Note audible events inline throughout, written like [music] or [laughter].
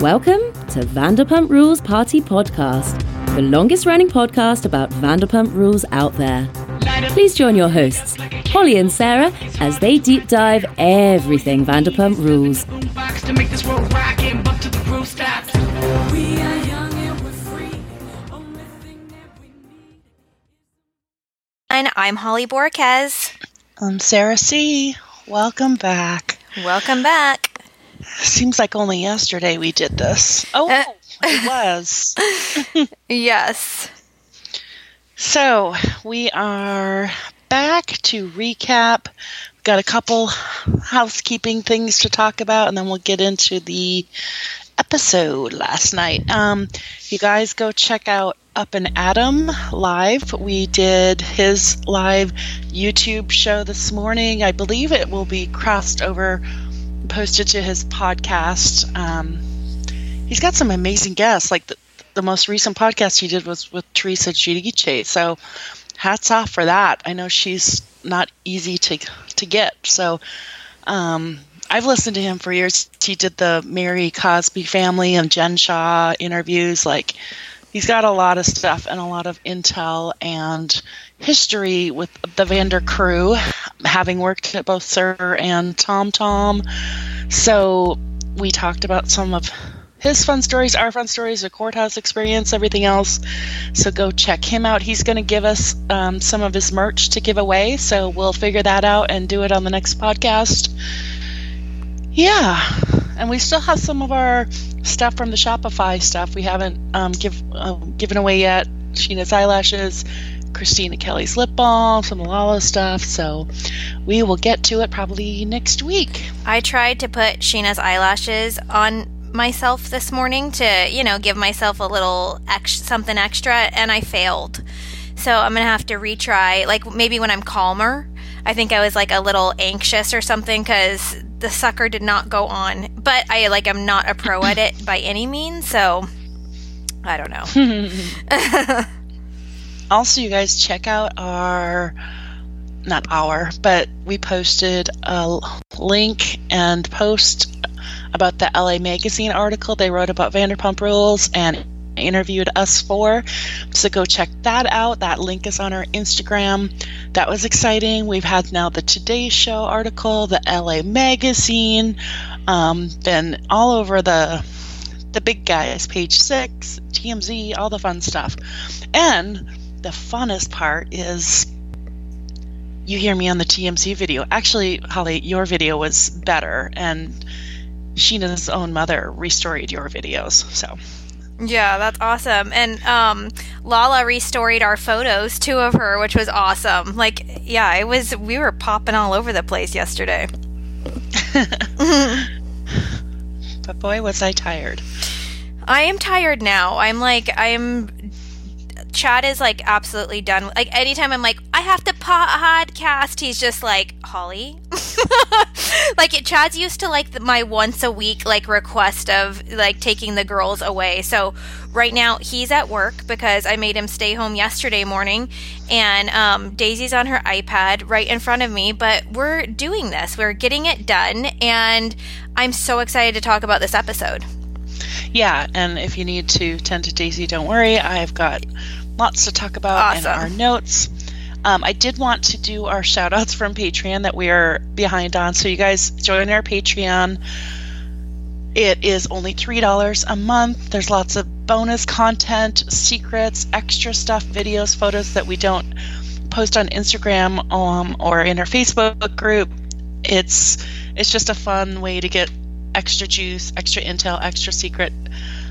Welcome to Vanderpump Rules Party Podcast, the longest running podcast about Vanderpump Rules out there. Please join your hosts, Holly and Sarah, as they deep dive everything Vanderpump Rules. And I'm Holly Borquez. I'm Sarah C. Welcome back. Welcome back. Seems like only yesterday we did this. Oh, Uh, it was. [laughs] Yes. So we are back to recap. We've got a couple housekeeping things to talk about, and then we'll get into the episode last night. Um, you guys go check out Up and Adam live. We did his live YouTube show this morning. I believe it will be crossed over, posted to his podcast. Um, he's got some amazing guests. Like the, the most recent podcast he did was with Teresa Giudice. So hats off for that. I know she's not easy to to get. So um, I've listened to him for years. He did the Mary Cosby family and Jen Shah interviews. Like he's got a lot of stuff and a lot of intel and history with the Vander crew, having worked at both SUR and Tom Tom. So we talked about some of his fun stories, our fun stories, the courthouse experience, everything else. So go check him out. He's going to give us um, some of his merch to give away. So we'll figure that out and do it on the next podcast. Yeah. And we still have some of our stuff from the Shopify stuff we haven't um, give, uh, given away yet. Scheana's eyelashes, Kristina Kelly's lip balm, some Lala stuff. So we will get to it probably next week. I tried to put Scheana's eyelashes on myself this morning to, you know, give myself a little ex- something extra, and I failed. So I'm gonna have to retry. Like maybe when I'm calmer. I think I was like a little anxious or something because the sucker did not go on. But I like I'm not a pro at it by any means, so I don't know. [laughs] [laughs] also you guys check out our not our but we posted a link and post about the la magazine article they wrote about vanderpump rules and interviewed us for. So go check that out. That link is on our instagram. That was exciting. We've had now the today show article the la magazine um, been all over the the big guys page six tmz all the fun stuff. And the funnest part is you hear me on the TMZ video. Actually, Holly, your video was better, and Scheana's own mother restored your videos. So, Yeah, that's awesome. And um, Lala restored our photos, two of her, which was awesome. Like, yeah, it was. We were popping all over the place yesterday. [laughs] [laughs] but boy, was I tired. I am tired now. I'm like, I'm. Chad is like absolutely done. Like anytime I'm like, I have to podcast, he's just like, Holly. [laughs] like Chad's used to like the, my once a week like request of like taking the girls away. So right now he's at work because I made him stay home yesterday morning, and um, Daisy's on her iPad right in front of me. But we're doing this. We're getting it done, and I'm so excited to talk about this episode. Yeah, and if you need to tend to Daisy, don't worry. I've got lots to talk about in our notes. Um, I did want to do our shout outs from Patreon that we are behind on. So you guys join our Patreon. It is only $3 a month. There's lots of bonus content, secrets, extra stuff, videos, photos that we don't post on Instagram um, or in our Facebook group. It's it's just a fun way to get extra juice, extra intel, extra secret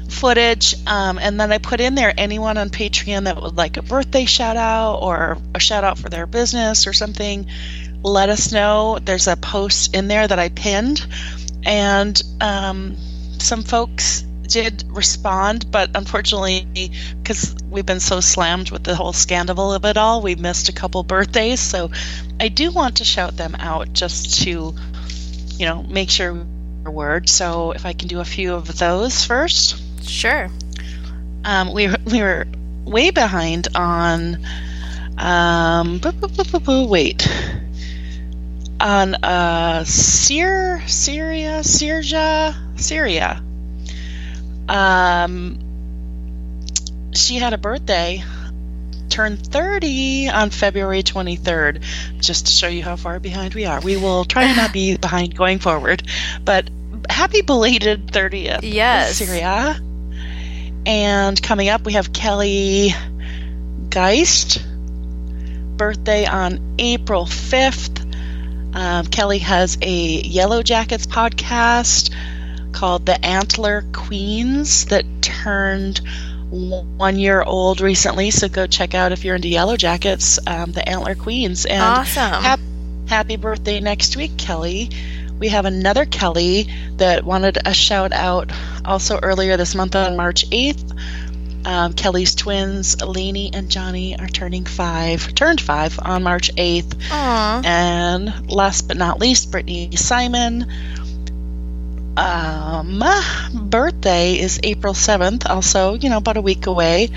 footage. Um, and then I put in there anyone on Patreon that would like a birthday shout out or a shout out for their business or something. Let us know. There's a post in there that I pinned, and um, some folks did respond, but unfortunately, because we've been so slammed with the whole scandal of it all, we missed a couple birthdays. So I do want to shout them out just to, you know, make sure word. So if I can do a few of those first. Sure. Um, we, were- we were way behind on. Um, boo, boo, boo, wait. On uh, Syr, Syria, Syria, Syria. Um, she had a birthday, turned 30 on February 23rd, just to show you how far behind we are. We will try to not be [laughs] behind going forward, but happy belated 30th. Yes. Syria. And coming up, we have Kelly Geist, birthday on April 5th. Um, Kelly has a Yellow Jackets podcast called The Antler Queens that turned one year old recently. So go check out if you're into Yellow Jackets, um, The Antler Queens. And Awesome. hap- happy birthday next week, Kelly. We have another Kelly that wanted a shout out also earlier this month on March 8th. Um, Kelly's twins, Lainey and Johnny, are turning five, turned five on March 8th. Aw. And last but not least, Brittany Simon. Um, birthday is April 7th, also, you know, about a week away.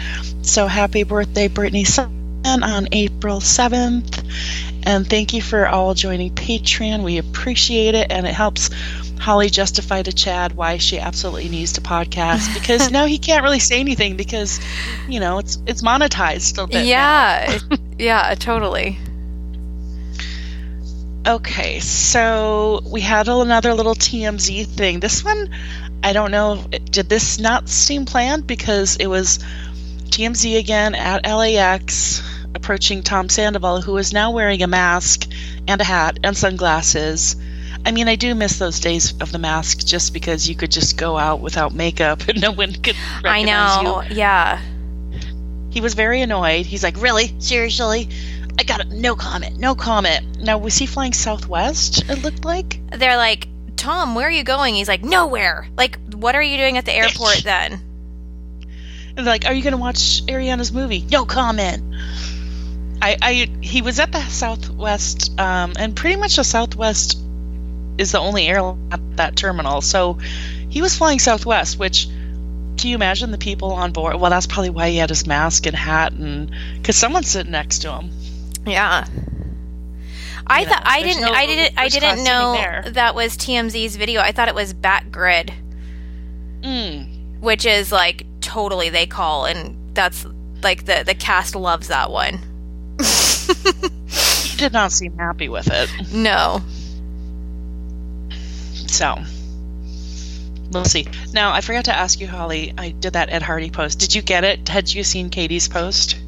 So happy birthday, Brittany Simon, on April 7th. And thank you for all joining Patreon. We appreciate it, and it helps Holly justify to Chad why she absolutely needs to podcast because [laughs] now he can't really say anything because, you know, it's it's monetized a bit. Yeah. yeah, totally. Okay, so we had another little TMZ thing. This one, I don't know, did this not seem planned? Because it was TMZ again at LAX approaching Tom Sandoval, who is now wearing a mask and a hat and sunglasses. I mean, I do miss those days of the mask just because you could just go out without makeup [laughs] and no one could recognize I know. you. Yeah. He was very annoyed. He's like, "Really? Seriously? I got it. No comment. No comment." Now, was he flying Southwest? It looked like. They're like, Tom, where are you going? He's like, nowhere. Like, what are you doing at the airport then? And like, "Are you going to watch Ariana's movie?" No comment. I, I, he was at the Southwest, um, and pretty much the Southwest is the only airline at that terminal. So he was flying Southwest, which can you imagine the people on board? Well, that's probably why he had his mask and hat, and because someone's sitting next to him. Yeah. I thought I didn't no I didn't I didn't know that was TMZ's video. I thought it was Backgrid, Mm. which is like totally they call and that's like the the cast loves that one. He did not seem happy with it. No. So we'll see. Now I forgot to ask you, Holly. I did that Ed Hardy post. Did you get it? Had you seen Katie's post?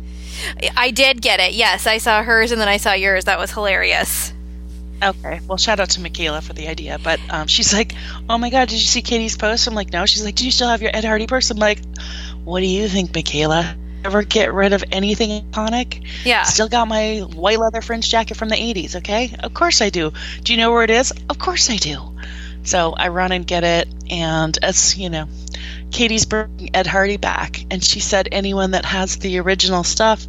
I did get it. Yes, I saw hers and then I saw yours. That was hilarious. Okay. Well, shout out to Michaela for the idea. But um, she's like, "Oh my God, did you see Katie's post?" I'm like, "No." She's like, "Do you still have your Ed Hardy purse? I'm like, "What do you think, Michaela? Ever get rid of anything iconic? Yeah. Still got my white leather fringe jacket from the 80s, okay? Of course I do. Do you know where it is? Of course I do. So I run and get it, and as you know, Katie's bringing Ed Hardy back, and she said anyone that has the original stuff,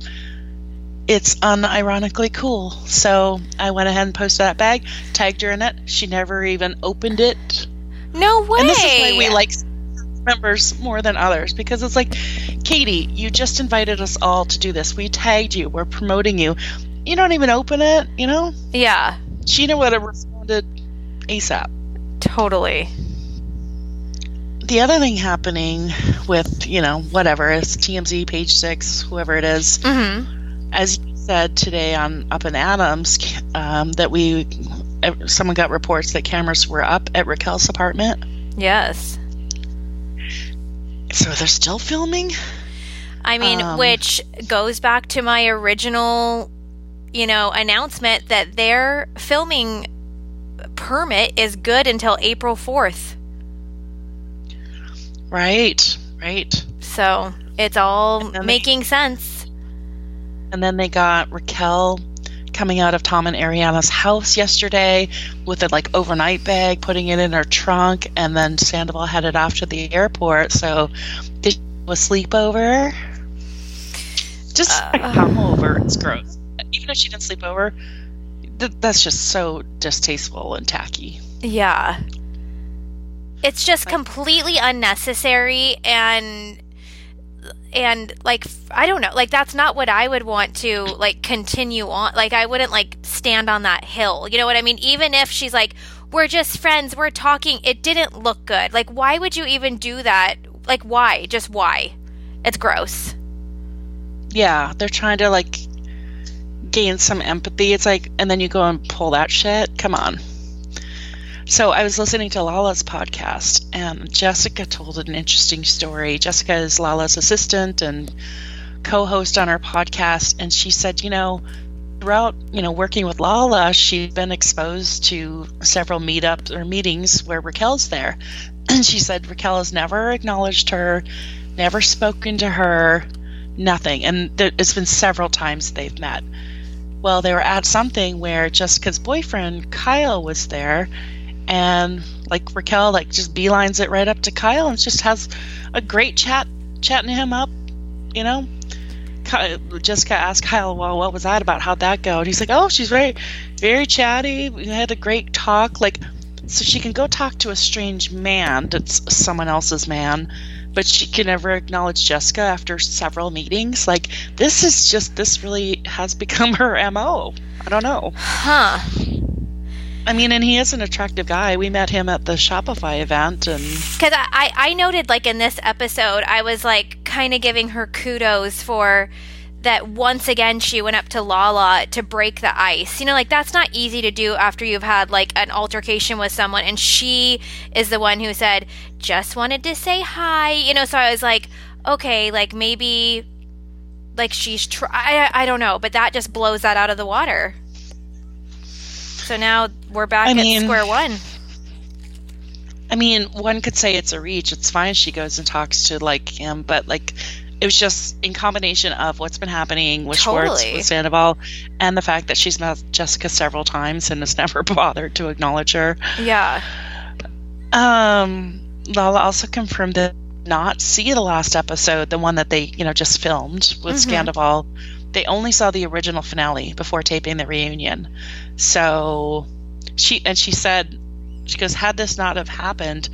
it's unironically cool. So I went ahead and posted that bag, tagged her in it. She never even opened it. No way. And this is why we like members more than others because it's like, Katie, you just invited us all to do this. We tagged you. We're promoting you. You don't even open it. You know, Yeah. Scheana would have responded ASAP. Totally. The other thing happening with you know whatever is TMZ page six, whoever it is, Mhm. As you said today on Up and Adams, um, that we someone got reports that cameras were up at Raquel's apartment. Yes. So they're still filming. I mean, Um, which goes back to my original, you know, announcement that their filming permit is good until April 4th. Right, right. So it's all And then they- making sense. And then they got Raquel coming out of Tom and Ariana's house yesterday with a like overnight bag, putting it in her trunk, and then Sandoval headed off to the airport. So did a sleepover? Just Uh. come over. It's gross. Even if she didn't sleep over, th- that's just so distasteful and tacky. Yeah. It's just completely unnecessary and and like i don't know, like that's not what I would want to like continue on. Like I wouldn't like stand on that hill. You know what I mean? Even if she's like we're just friends, we're talking, it didn't look good. Like why would you even do that like why? Just why? It's gross. Yeah, they're trying to like gain some empathy. It's like, and then you go and pull that shit. Come on. So I was listening to Lala's podcast, and Jessica told an interesting story. Jessica is Lala's assistant and co-host on our podcast, and she said, you know, throughout you know working with Lala, she's been exposed to several meetups or meetings where Raquel's there, [clears throat] and she said Raquel has never acknowledged her, never spoken to her, nothing, and it's been several times they've met. Well, they were at something where Jessica's boyfriend Kyle was there, and like Raquel like just beelines it right up to Kyle and just has a great chat, chatting him up, you know. Jessica asked Kyle, "Well, what was that about? How'd that go?" And he's like, "Oh, she's very, very chatty. We had a great talk. Like, so she can go talk to a strange man that's someone else's man, but she can never acknowledge Jessica after several meetings. Like, this is just this really has become her mo. I don't know. Huh. I mean, and he is an attractive guy. We met him at the Shopify event, and because I, I, noted like in this episode, I was like kind of giving her kudos for that. Once again, she went up to Lala to break the ice. You know, like that's not easy to do after you've had like an altercation with someone, and she is the one who said, "Just wanted to say hi." You know, so I was like, okay, like maybe, like she's try. I, I don't know, but that just blows that out of the water. So now we're back I at mean, square one. I mean, one could say it's a reach. It's fine. She goes and talks to like him, but like it was just in combination of what's been happening with totally. Schwartz, with Sandoval, and the fact that she's met Jessica several times and has [laughs] never bothered to acknowledge her. Yeah. Um, Lala also confirmed that not see the last episode, the one that they you know just filmed with mm-hmm. Scandoval. They only saw the original finale before taping the reunion. So she and she said she goes, had this not have happened,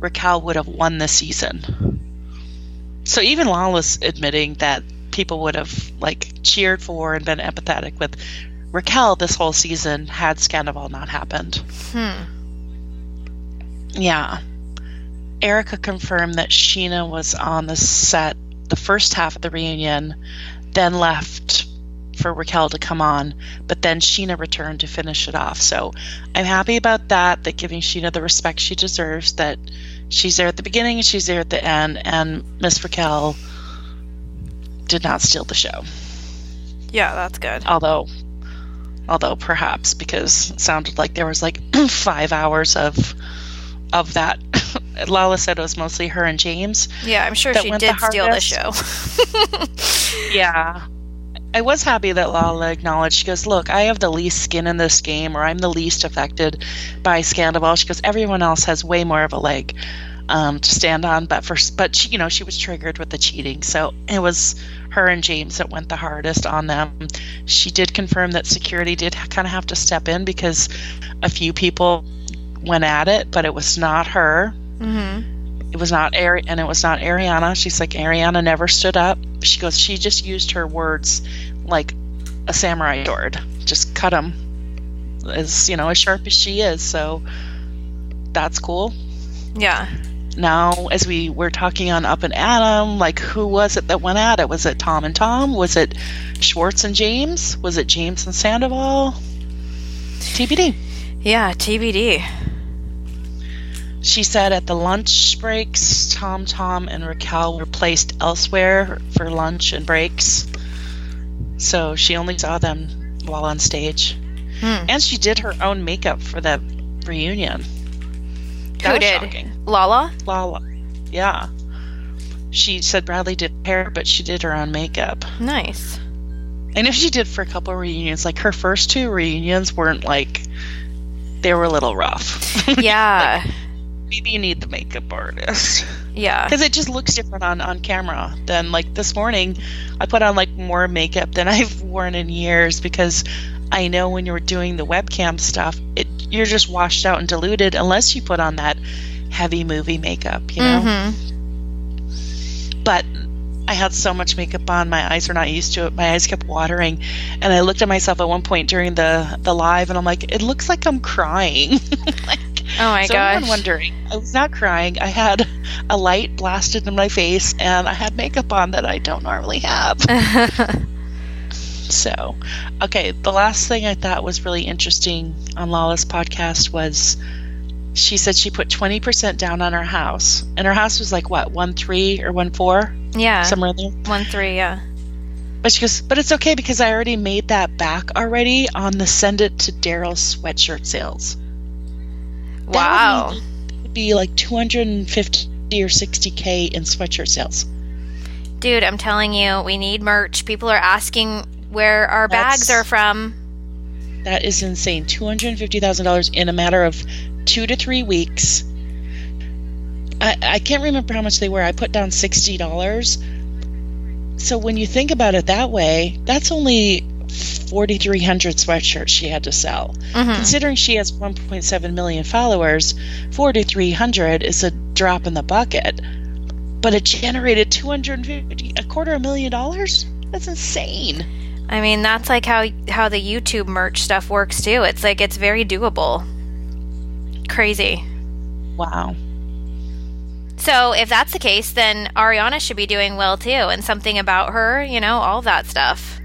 Raquel would have won the season. So even Lala's admitting that people would have like cheered for and been empathetic with Raquel this whole season had Scandoval not happened. Hmm. Yeah. Erica confirmed that Scheana was on the set the first half of the reunion, then left for Raquel to come on, but then Scheana returned to finish it off. So I'm happy about that, that giving Scheana the respect she deserves, that she's there at the beginning and she's there at the end, and Miss Raquel did not steal the show. Yeah, that's good. Although although perhaps because it sounded like there was like [clears throat] five hours of of that Lala said it was mostly her and James. Yeah, I'm sure she did the steal the show. [laughs] yeah. I was happy that Lala acknowledged. She goes, "Look, I have the least skin in this game, or I'm the least affected by Scandoval." She goes, "Everyone else has way more of a leg um, to stand on." But for, but she, you know, she was triggered with the cheating, so it was her and James that went the hardest on them. She did confirm that security did kind of have to step in because a few people went at it, but it was not her. Mm-hmm. It was not Ari- and it was not Ariana. She's like Ariana never stood up. She goes. She just used her words like a samurai sword. Just cut them as you know as sharp as she is. So that's cool. Yeah. Now, as we were talking on Up and Adam, like who was it that went at it? Was it Tom and Tom? Was it Schwartz and James? Was it James and Sandoval? TBD. Yeah, TBD. She said at the lunch breaks, Tom, Tom, and Raquel were placed elsewhere for lunch and breaks. So she only saw them while on stage. Hmm. And she did her own makeup for the reunion. That Who did? Shocking. Lala? Lala. Yeah. She said Bradley did hair, but she did her own makeup. Nice. And if she did for a couple reunions, like her first two reunions weren't like they were a little rough. [laughs] Yeah. like, maybe you need the makeup artist. Yeah. Because it just looks different on, on camera than like this morning. I put on like more makeup than [laughs] I've worn in years because I know when you're doing the webcam stuff, it you're just washed out and diluted unless you put on that heavy movie makeup, you know? Mm-hmm. But I had so much makeup on, my eyes were not used to it. My eyes kept watering, and I looked at myself at one point during the the live, and I'm like, it looks like I'm crying. [laughs] Oh my so gosh. anyone wondering, I was not crying. I had a light blasted in my face, and I had makeup on that I don't normally have. [laughs] so, okay, the last thing I thought was really interesting on Lala's podcast was she said she put 20% down on her house. And her house was like, what, 1 3 or 1 4? yeah. Somewhere in there. One three, yeah. But she goes, but it's okay because I already made that back already on the send it to Daryl sweatshirt sales. Wow. would be, would be like 250 or 60k in sweatshirt sales. Dude, I'm telling you, we need merch. People are asking where our bags That's- are from. That is insane. $250,000 in a matter of two to three weeks. I, I can't remember how much they were. I put down $60. So when you think about it that way, that's only 4,300 sweatshirts she had to sell. Mhm. Considering she has 1.7 million followers, 4,300 is a drop in the bucket. But it generated 250, a quarter of a million dollars? That's insane. I mean, that's like how how the YouTube merch stuff works too. It's like it's very doable. Crazy. Wow. So, if that's the case, then Ariana should be doing well too, and something about her, you know, all that stuff.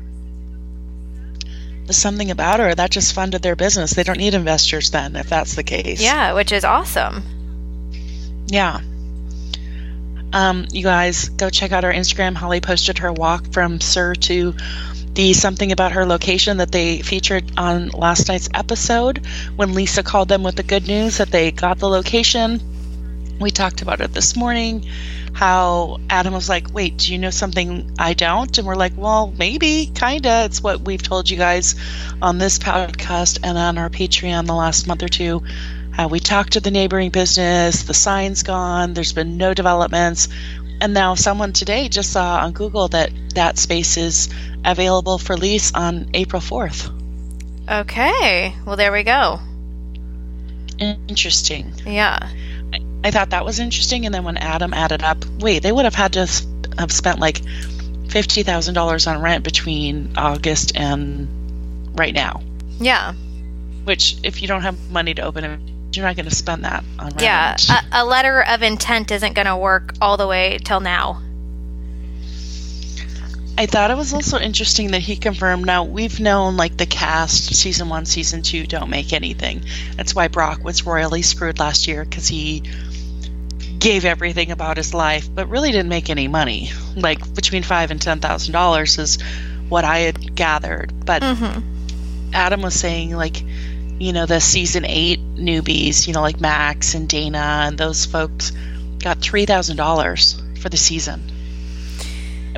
Something about her that just funded their business. They don't need investors then, if that's the case. Yeah, which is awesome. Yeah. Um, you guys go check out our Instagram. Holly posted her walk from SUR to the something about her location that they featured on last night's episode when Lisa called them with the good news that they got the location. We talked about it this morning. How Adam was like, Wait, do you know something I don't? And we're like, Well, maybe, kinda. It's what we've told you guys on this podcast and on our Patreon the last month or two. Uh, we talked to the neighboring business, the sign's gone, there's been no developments. And now someone today just saw on Google that that space is available for lease on April 4th. Okay. Well, there we go. Interesting. Yeah. I thought that was interesting. And then when Adam added up, wait, they would have had to have spent like $50,000 on rent between August and right now. Yeah. Which, if you don't have money to open it, you're not going to spend that on rent. Yeah. A, a letter of intent isn't going to work all the way till now. I thought it was also interesting that he confirmed. Now we've known like the cast, season one, season two, don't make anything. That's why Brock was royally screwed last year because he gave everything about his life, but really didn't make any money. Like between five and ten thousand dollars is what I had gathered. But Mm-hmm. Adam was saying like, you know, the season eight newbies, you know, like Max and Dayna and those folks got three thousand dollars for the season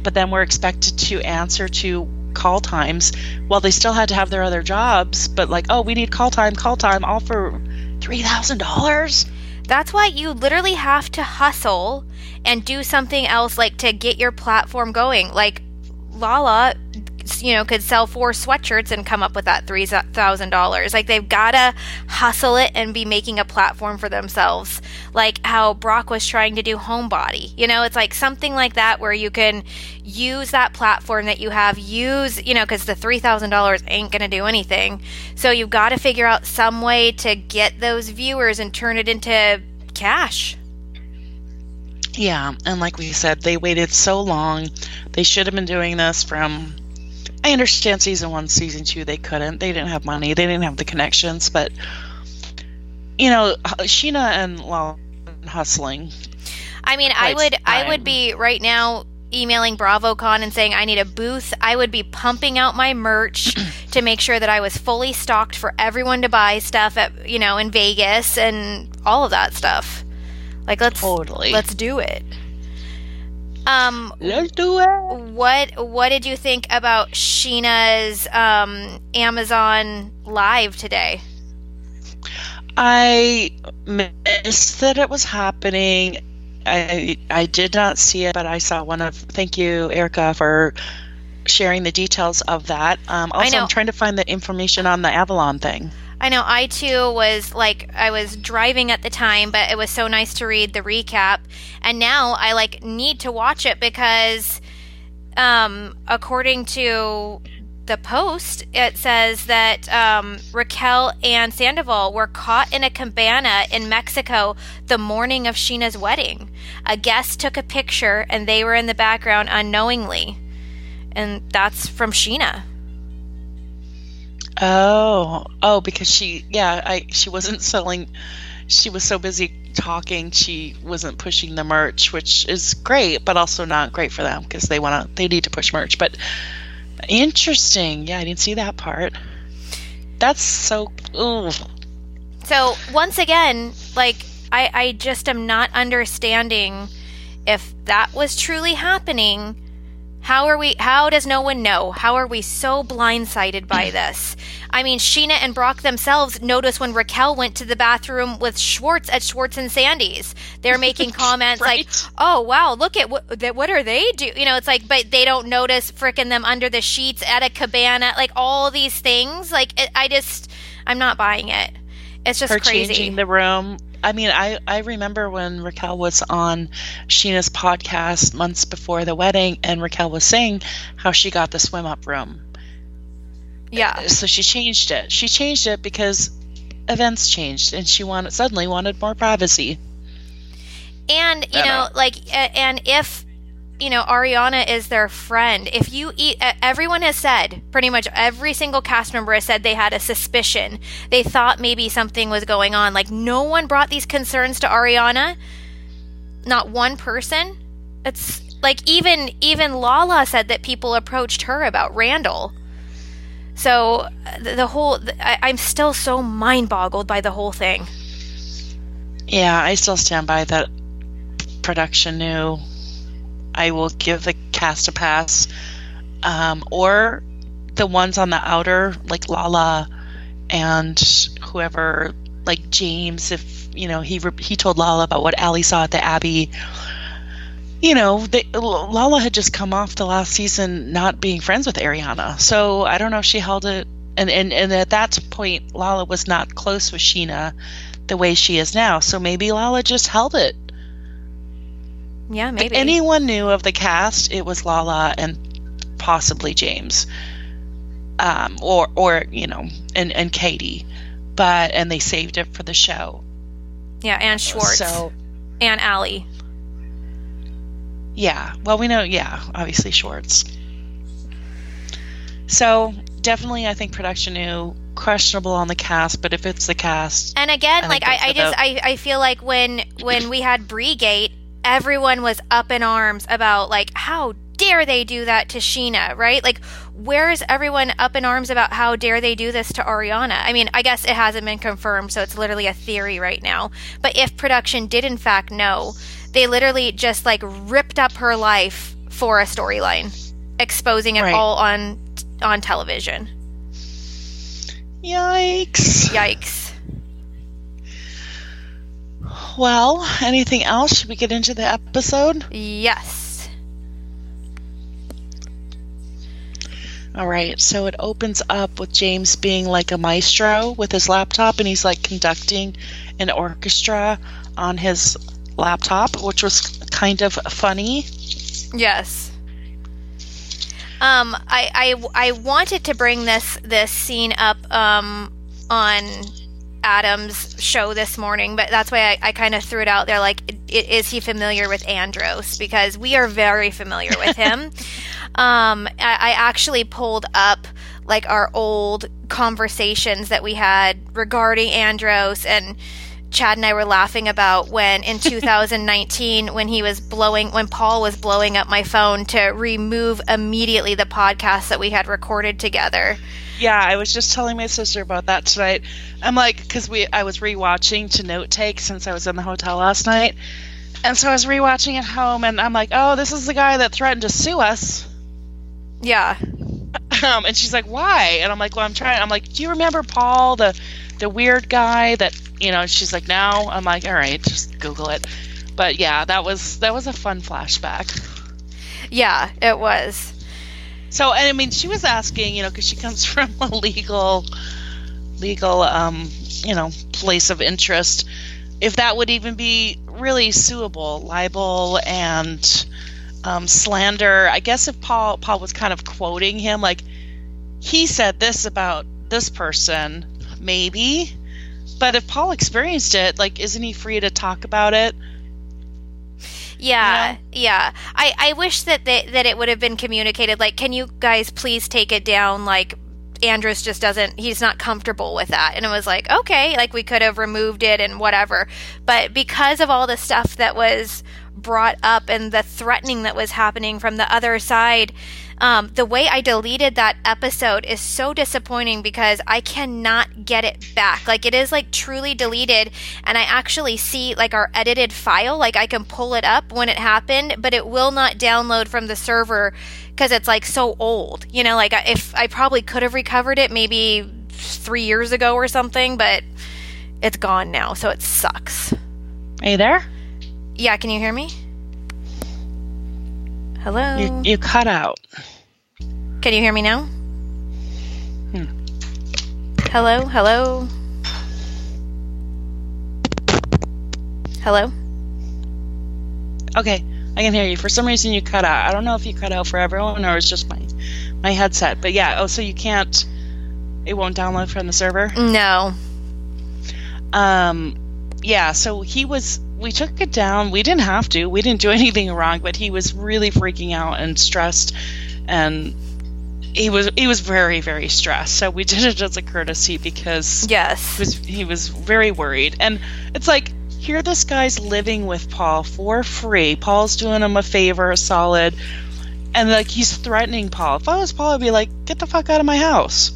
but then we're expected to answer to call times while they still had to have their other jobs but like oh we need call time call time all for $3000 That's why you literally have to hustle and do something else, like to get your platform going. Like Lala, you know, could sell four sweatshirts and come up with that three thousand dollars. Like they've gotta hustle it and be making a platform for themselves. Like how Brock was trying to do Homebody. You know, it's like something like that where you can use that platform that you have. Use, you know, because the three thousand dollars ain't gonna do anything. So you've got to figure out some way to get those viewers and turn it into cash. yeah and like we said they waited so long they should have been doing this from i understand season one season two they couldn't they didn't have money they didn't have the connections but you know Scheana and Lala hustling I mean, I would I would be right now emailing BravoCon and saying I need a booth. I would be pumping out my merch [clears throat] to make sure that I was fully stocked for everyone to buy stuff at you know in Vegas and all of that stuff. Like let's Totally. let's do it. Um let's do it what what did you think about Scheana's um Amazon live today? I missed that it was happening. I I did not see it, but I saw one of. Thank you, Erica, for sharing the details of that. Um, also, know. I'm trying to find the information on the Avalon thing. I know I too was like I was driving at the time, but it was so nice to read the recap. And now I like need to watch it because um according to the post, it says that um, Raquel and Sandoval were caught in a cabana in Mexico the morning of Scheana's wedding. A guest took a picture, and they were in the background unknowingly, and that's from Scheana. Oh, oh, because she, yeah, I she wasn't selling. She was so busy talking, she wasn't pushing the merch, which is great, but also not great for them because they want to, they need to push merch. But interesting, yeah, I didn't see that part. That's so. Ooh. So once again, like I, I just am not understanding if that was truly happening how are we how does no one know? How are we so blindsided by [clears throat] this? I mean, Scheana and Brock themselves noticed when Raquel went to the bathroom with Schwartz at Schwartz and Sandy's. They're [laughs] making comments right. like, "Oh, wow, look at what what are they do?" You know, it's like but they don't notice fricking them under the sheets at a cabana, like all these things. Like it, I just I'm not buying it. It's just Her crazy. changing the room I mean, I, I remember when Raquel was on Scheana's podcast months before the wedding, and Raquel was saying how she got the swim up room. Yeah. So she changed it. She changed it because events changed, and she wanted suddenly wanted more privacy. And you know, like, and if you know, Ariana is their friend. If you eat, everyone has said, pretty much every single cast member has said they had a suspicion. They thought maybe something was going on. Like, no one brought these concerns to Ariana. Not one person. It's like even even Lala said that people approached her about Randall. So the, the whole, I, I'm still so mind boggled by the whole thing. Yeah, I still stand by that. Production knew I will give the cast a pass. Um, or the ones on the outer, like Lala and whoever, like James, if you know he he told Lala about what Ally saw at the Abbey. You know, they, Lala had just come off the last season not being friends with Ariana, so I don't know if she held it. And and and at that point, Lala was not close with Scheana the way she is now. So maybe Lala just held it yeah, maybe. If anyone knew of the cast, it was Lala and possibly James. Um, or or you know, and and Katie, but and they saved it for the show. Yeah, and Schwartz. So, and Ally. Yeah, well, we know. Yeah, obviously Schwartz. So definitely, I think production knew questionable on the cast, but if it's the cast, and again, I like I, I just I, I feel like when when we had Gate everyone was up in arms about like how dare they do that to Scheana, right? Like where is everyone up in arms about how dare they do this to Ariana? I mean, I guess it hasn't been confirmed, so it's literally a theory right now. But if production did in fact know, they literally just like ripped up her life for a storyline, exposing it right. all on on television. Yikes. Yikes. Well, anything else? Should we get into the episode? Yes. All right, so it opens up with James being like a maestro with his laptop, and he's like conducting an orchestra on his laptop, which was kind of funny. Yes. Um, I, I, I wanted to bring this this scene up um, on Adam's show this morning, but that's why I, I kind of threw it out there. Like, is he familiar with Andros? Because we are very familiar with [laughs] him. um, I, I actually pulled up like our old conversations that we had regarding Andros and Chad and I were laughing about when in [laughs] 2019 when he was blowing when Paul was blowing up my phone to remove immediately the podcast that we had recorded together. Yeah, I was just telling my sister about that tonight. I'm like, because we I was rewatching to note take since I was in the hotel last night, and so I was rewatching at home, and I'm like, oh, this is the guy that threatened to sue us. Yeah. Um, and she's like, why? And I'm like, well, I'm trying. I'm like, do you remember Paul, the the weird guy that you know? she's like, no. I'm like, all right, just Google it. But yeah, that was that was a fun flashback. Yeah, it was. So, and I mean, she was asking, you know, because she comes [laughs] from a legal, legal, um, you know, place of interest, if that would even be really suable, libel and um, slander. I guess if Paul Paul was kind of quoting him, like, he said this about this person, maybe. But if Paul experienced it, like, isn't he free to talk about it? Yeah, yeah. I, I wish that they, that it would have been communicated. Like, can you guys please take it down? Like, Andros just doesn't. He's not comfortable with that, and it was like, okay, like we could have removed it and whatever. But because of all the stuff that was brought up and the threatening that was happening from the other side, um, the way I deleted that episode is so disappointing because I cannot get it back. Like it is like truly deleted, and I actually see like our edited file. Like I can pull it up when it happened, but it will not download from the server because it's like so old. You know, like if I probably could have recovered it maybe three years ago or something, but it's gone now, so it sucks. Are you there? Yeah, can you hear me? Hello. You, you cut out. Can you hear me now? Hmm. Hello, hello. Hello. Okay, I can hear you. For some reason, you cut out. I don't know if you cut out for everyone or it's just my my headset. But yeah. Oh, so you can't. It won't download from the server. No. Um. Yeah. So he was. We took it down. We didn't have to. We didn't do [laughs] anything wrong. But he was really freaking out and stressed, and he was he was very very stressed. So we [laughs] did it as a courtesy because Yes. he was he was very worried. And it's like here this guy's living with Paul for free. Paul's doing him a favor, a solid, and like he's threatening Paul. If I was Paul, I'd be like, get the fuck out of my house.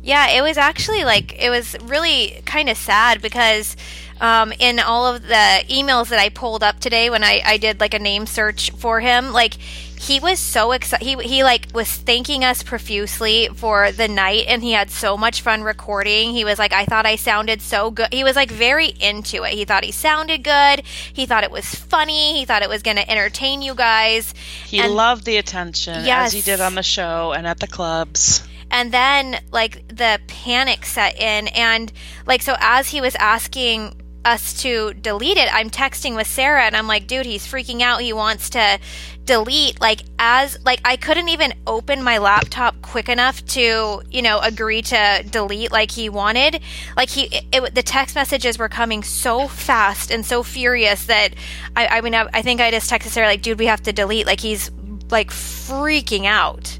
Yeah, it was actually like it was really kind of sad because um, in all of the emails that I pulled up today when I, I did like a name search for him, like he was so excited. He he like was thanking us profusely for the night, and he had so much fun recording. He was like, I thought I sounded so good. He was like very into it. He thought he sounded good. He thought it was funny. He thought it was going to entertain you guys. He And- loved the attention Yes. as he did on the show and at the clubs. and then like the panic set in and like so as he was asking us to delete it i'm texting with sarah and i'm like dude he's freaking out. He wants to delete. Like as like i couldn't even open my laptop quick enough to you know agree to delete like he wanted. Like he it, it, the text messages were coming so fast and so furious that i i mean I, I think i just texted sarah like dude we have to delete. Like he's like freaking out.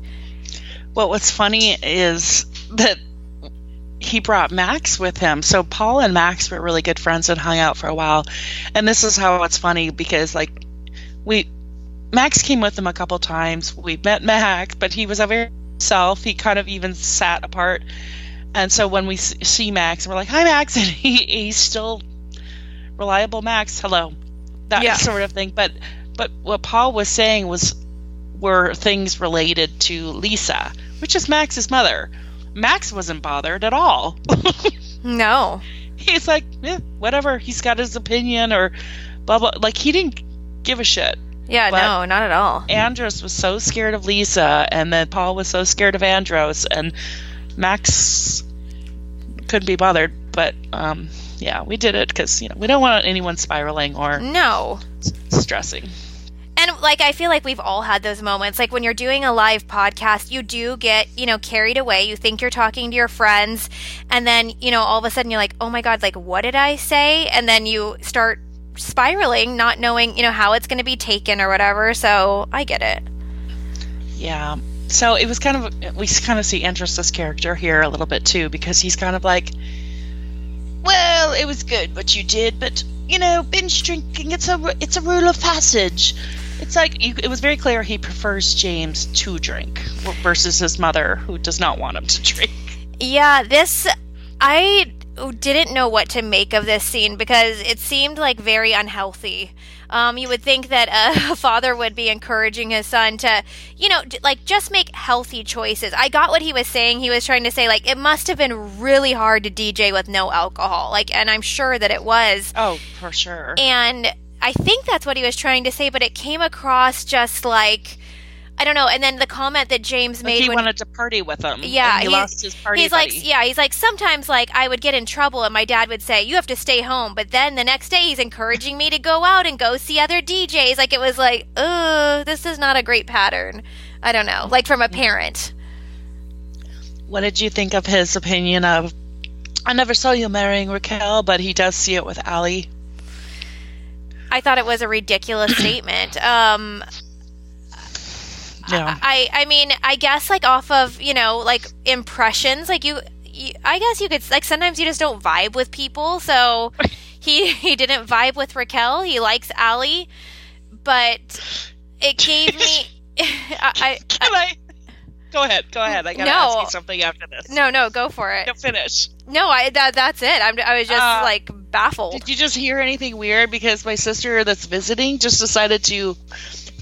Well, what's funny is that he brought Max with him. So Paul and Max were really good friends and hung out for a while. And this is how it's funny because like we Max came with them a couple times. We met Max, but he was a very self. He kind of even sat apart. And so when we see Max, we're like, "Hi, Max," [laughs] and he, he's still reliable. Max, hello, that Yeah. sort of thing. But but what Paul was saying was were things related to Lisa, which is Max's mother. Max wasn't bothered at all. [laughs] no He's like, eh, whatever. He's got his opinion or blah blah. Like he didn't give a shit. Yeah, But- no, not at all. Andros was so scared of Lisa, and then Paul was so scared of Andros, and Max couldn't be bothered. But um, yeah, we did it because you know we don't want anyone spiraling or No. stressing. And like I feel like we've all had those moments. Like when you're doing a live podcast, you do get, you know, carried away. You think you're talking to your friends and then, you know, all of a sudden you're like, "Oh my god, like what did I say?" And then you start spiraling, not knowing, you know, how it's going to be taken or whatever. So, I get it. Yeah. So it was kind of we kind of see Andros's character here a little bit too because he's kind of like, well, it was good what you did, but you know, binge drinking it's a it's a rule of passage. It's like you, it was very clear he prefers James to drink versus his mother who does not want him to drink. Yeah, this I didn't know what to make of this scene because it seemed like very unhealthy. Um, you would think that a [laughs] father would be encouraging his son to, you know, like just make healthy choices. I got what he was saying. He was trying to say like it must have been really hard to DJ with no alcohol. Like, and I'm sure that it was. Oh, for sure. And I think that's what he was trying to say, but it came across just like I don't know. And then the comment that James Like made he when wanted to party with him. Yeah, and he, he- lost his party he's buddy. like yeah he's like sometimes like i would get in trouble and my dad would say you have to stay home but then the next day he's encouraging me to go out and go see other djs like it was like oh this is not a great pattern i don't know like from a parent what did you think of his opinion of? I never saw you marrying Raquel, but he does see it with Ally. I thought it was a ridiculous statement. Um, Yeah. I, I mean, I guess like off of you know like impressions, like you, you, I guess you could like sometimes you just don't vibe with people. So [laughs] he he didn't vibe with Raquel. He likes Ally, but it gave me. [laughs] [laughs] I, I, Can I? Go ahead. Go ahead. I gotta No. ask you something after this. no no go for it. No, finish. No, I that that's it. I'm I was just Uh, like baffled. Did you just hear anything weird? Because my sister that's visiting just decided to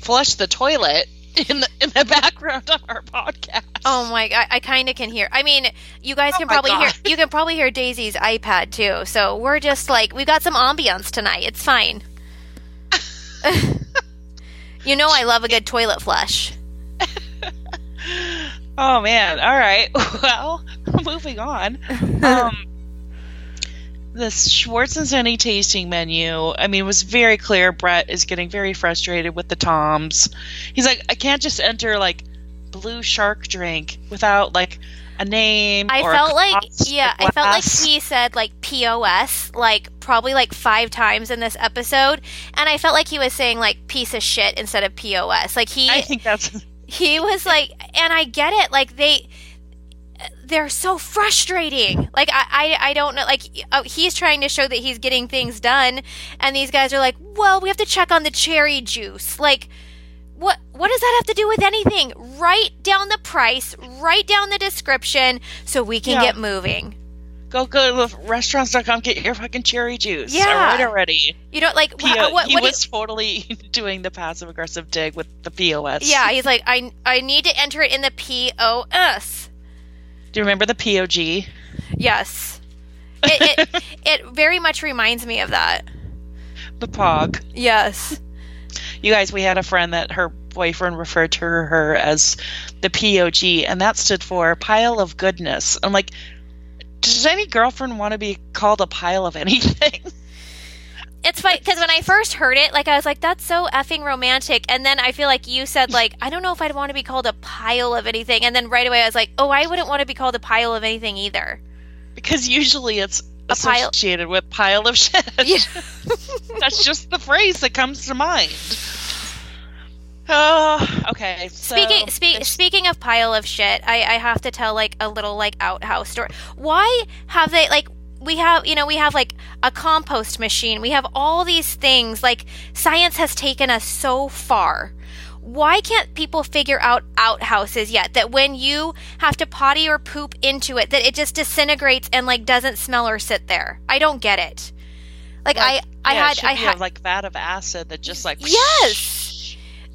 flush the toilet in the in the background of our podcast. Oh my! I, I kind of can hear. I mean, you guys Oh can probably hear. You can probably hear Daisy's iPad too. So we're just like we got some ambiance tonight. It's fine. [laughs] [laughs] you know, I love a good toilet flush. [laughs] Oh man! All right. [laughs] Well, moving on. [laughs] Um, the Schwartz and Sandy tasting menu. I mean, it was very clear. Brett is getting very frustrated with the Toms. He's like, I can't just enter like blue shark drink without like a name. I or a felt like yeah, I felt like he said like POS like probably like five times in this episode, and I felt like he was saying like piece of shit instead of POS. Like he I think that's he was like and i get it like they they're so frustrating. Like i i, I don't know like uh, he's trying to show that he's getting things done and these guys are like well we have to check on the cherry juice. Like what what does that have to do with anything? Write down the price write down the description so we can Yeah. get moving go go to restaurants.com get your fucking cherry juice. Yeah. All right already. you know like P- wha- what, he what do you- was totally [laughs] doing the passive aggressive dig with the POS. yeah he's like i i need to enter it in the pos Do you remember the POG? yes it, it, [laughs] it very much reminds me of that The POG. yes You guys, we had a friend that her boyfriend referred to her as the POG, and that stood for pile of goodness. I'm like, does any girlfriend want to be called a pile of anything? [laughs] It's funny because when I first heard it, like I was like, "That's so effing romantic," and then I feel like you said, like, "I don't know if I'd want to be called a pile of anything," and then right away I was like, "Oh, I wouldn't want to be called a pile of anything either." because usually it's A pile- associated with pile of shit. Yeah. [laughs] That's just the phrase that comes to mind. Oh, [sighs] okay. So Speaking spe- speaking of pile of shit, I, I have to tell like a little like outhouse story. Why have they like we have you know we have like a compost machine. We have all these things like science has taken us so far. Why can't people figure out outhouses yet? That when you have to potty or poop into it, that it just disintegrates and like doesn't smell or sit there. I don't get it. Like, Like, I I yeah, had I had like vat of acid that just like Yes.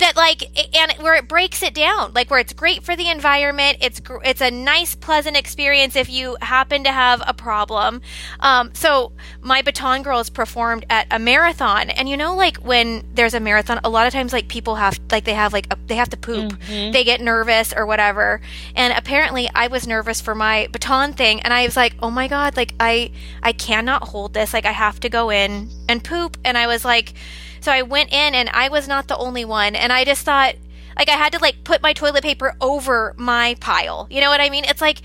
That like and where it breaks it down like where it's great for the environment it's it's a nice pleasant experience if you happen to have a problem. Um, so my baton girls performed at a marathon and you know like when there's a marathon a lot of times like people have like they have like a, they have to poop. They get nervous or whatever. And apparently i was nervous for my baton thing and i was like oh my god like i i cannot hold this. Like i have to go in and poop. And i was like so I went in and I was not the only one. And I just thought, like, I had to, like, put my toilet paper over my pile. You know what I mean? It's like,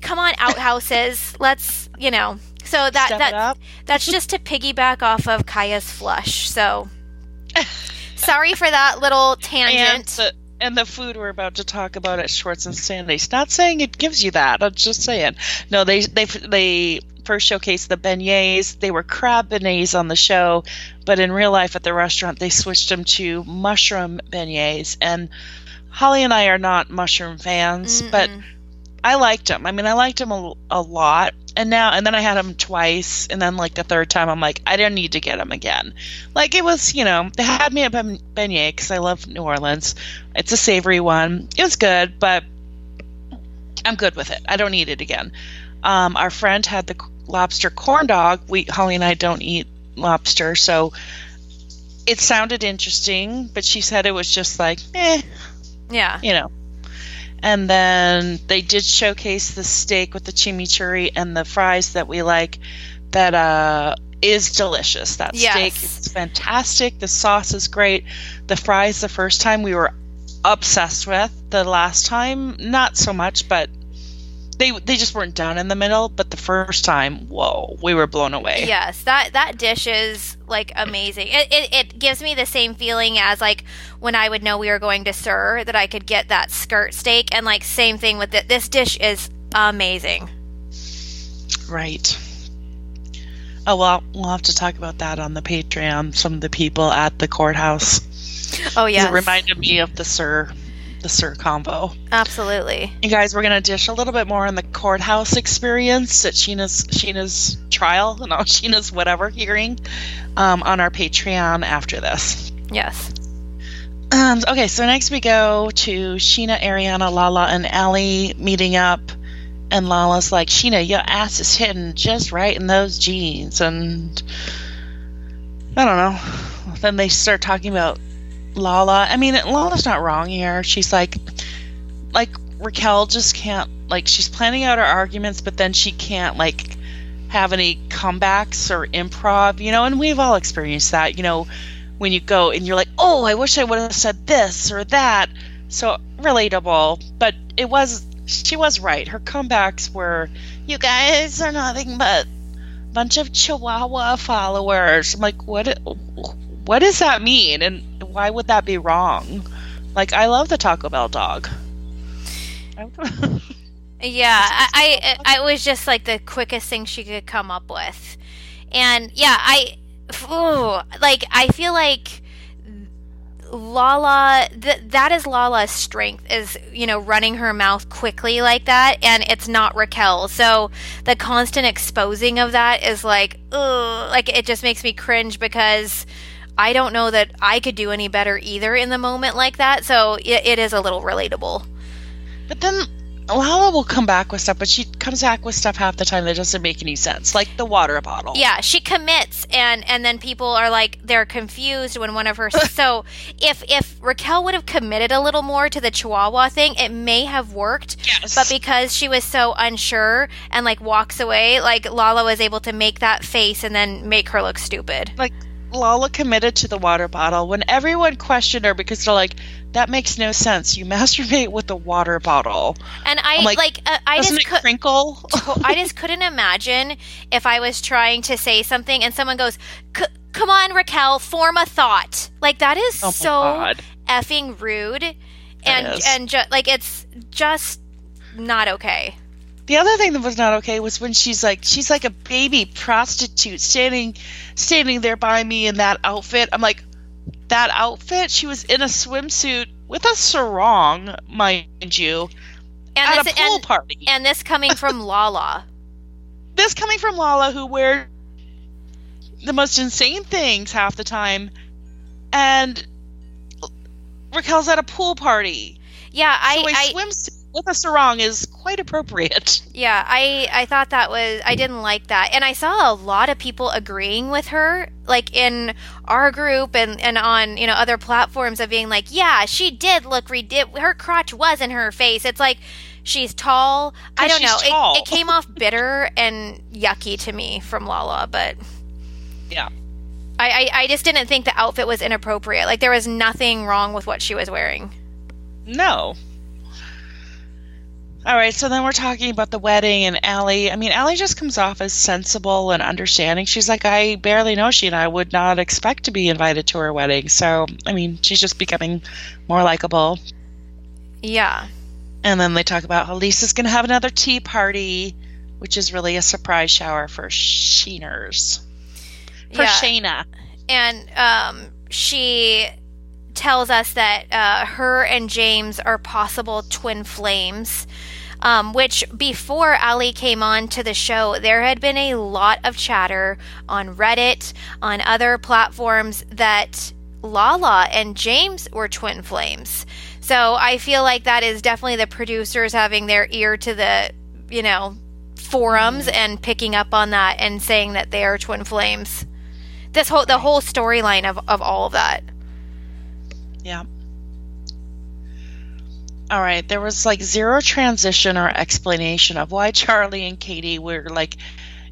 come on, [laughs] outhouses. Let's, you know. So that, Step that that's just to piggyback off of Kaya's flush. So [laughs] sorry for that little and tangent. the and the food we're about to talk about at Schwartz and Sandy's. Not saying it gives you that. I'm just saying. No, they they they first showcased the beignets. They were crab beignets on the show, but in real life at the restaurant they switched them to mushroom beignets. And Holly and I are not mushroom fans, but Mm-mm. I liked them. I mean, I liked them a, a lot. And now, and then I had them twice, and then like the third time, I'm like, I don't need to get them again. Like it was, you know, they had me a beignet because I love New Orleans. It's a savory one. It was good, but I'm good with it. I don't need it again. Um, our friend had the lobster corn dog. We Holly and I don't eat lobster, so it sounded interesting, but she said it was just like, eh, yeah. you know. And then they did showcase the steak with the chimichurri and the fries that we like. That uh, is delicious. That Yes. steak is fantastic. The sauce is great. The fries, the first time we were obsessed with. The last time, not so much, but they they just weren't down in the middle. But the first time, whoa, we were blown away. Yes, that that dish is like amazing. It, it it gives me the same feeling as like when I would know we were going to SUR that I could get that skirt steak, and like same thing with it. This dish is amazing. Right. Oh well, we'll have to talk about that on the Patreon. Some of the people at the courthouse. Oh yeah, it reminded me of the SUR the SUR combo. Absolutely. You guys, we're gonna dish a little bit more on the courthouse experience at Sheena's Scheana's trial, [laughs] no, Sheena's whatever hearing, um, on our Patreon after this. Yes. Um, okay, so next we go to Sheena, Ariana, Lala, and Ally meeting up, and Lala's like, "Sheena, your ass is hidden just right in those jeans, and I don't know. Then they start talking about Lala. I mean, Lala's not wrong here. She's like, like Raquel just can't like she's planning out her arguments, but then she can't like have any comebacks or improv, you know. And we've all experienced that, you know, when you go and you're like, oh, I wish I would have said this or that. So relatable, but it was she was right. Her comebacks were, you guys are nothing but bunch of Chihuahua followers. I'm like, what? What does that mean? And why would that be wrong? Like, I love the Taco Bell dog. [laughs] yeah, I, I, I was just like the quickest thing she could come up with, and yeah, I, ooh, like I feel like Lala, th- that is Lala's strength is, you know, running her mouth quickly like that. And it's not Raquel. So the constant exposing of that is like, ugh, like it just makes me cringe because I don't know that I could do any better either in the moment like that. So it, it is a little relatable. But then Lala will come back with stuff, but she comes back with stuff half the time that doesn't make any sense, like the water bottle. Yeah, she commits, and and then people are like they're confused when one of her. [laughs] so if if Raquel would have committed a little more to the Chihuahua thing, it may have worked. Yes. But because she was so unsure and like walks away, like Lala was able to make that face and then make her look stupid. Like Lala committed to the water bottle when everyone questioned her because they're like, that makes no sense. You [laughs] masturbate with a water bottle. And I like, like uh, I doesn't just it crinkle. I just couldn't imagine if I was trying to say something and someone goes, "Come on, Raquel, form a thought." Like that is oh so God. effing rude, and and ju- like it's just not okay. The other thing that was not okay was when she's like she's like a baby prostitute standing standing there by me in that outfit. I'm like that outfit, she was in a swimsuit with a sarong, mind you, and at this, a pool and, party. And this coming from [laughs] Lala. this coming from Lala, who wears the most insane things half the time, and Raquel's at a pool party. Yeah, I, so a I swimsuit with a sarong is quite appropriate. [laughs] Yeah, I I thought that was I didn't like that. And I saw a lot of people agreeing with her like in our group and and on, you know, other platforms of being like, "Yeah, she did look ridiculous. Her crotch was in her face." It's like she's tall. I don't know. It, it came off [laughs] bitter and yucky to me from Lala, but yeah. I, I, I just didn't think the outfit was inappropriate. Like there was nothing wrong with what she was wearing. No, all right, so then we're talking about the wedding and Ally. I mean, Ally just comes off as sensible and understanding. She's like, I barely know she and I would not expect to be invited to her wedding. So, I mean, she's just becoming more likable. Yeah. And then they talk about how Lisa's going to have another tea party, which is really a surprise shower for Sheeners. For Yeah. Scheana. and um, she tells us that uh, her and James are possible twin flames. Um, which before Ally came on to the show, there had been a lot of chatter on Reddit, on other platforms that Lala and James were twin flames. So I feel like that is definitely the producers having their ear to the, you know, forums and picking up on that and saying that they are twin flames. This whole the whole storyline of, of all of that. Yeah. All right, there was like zero transition or explanation of why Charli and Katie were like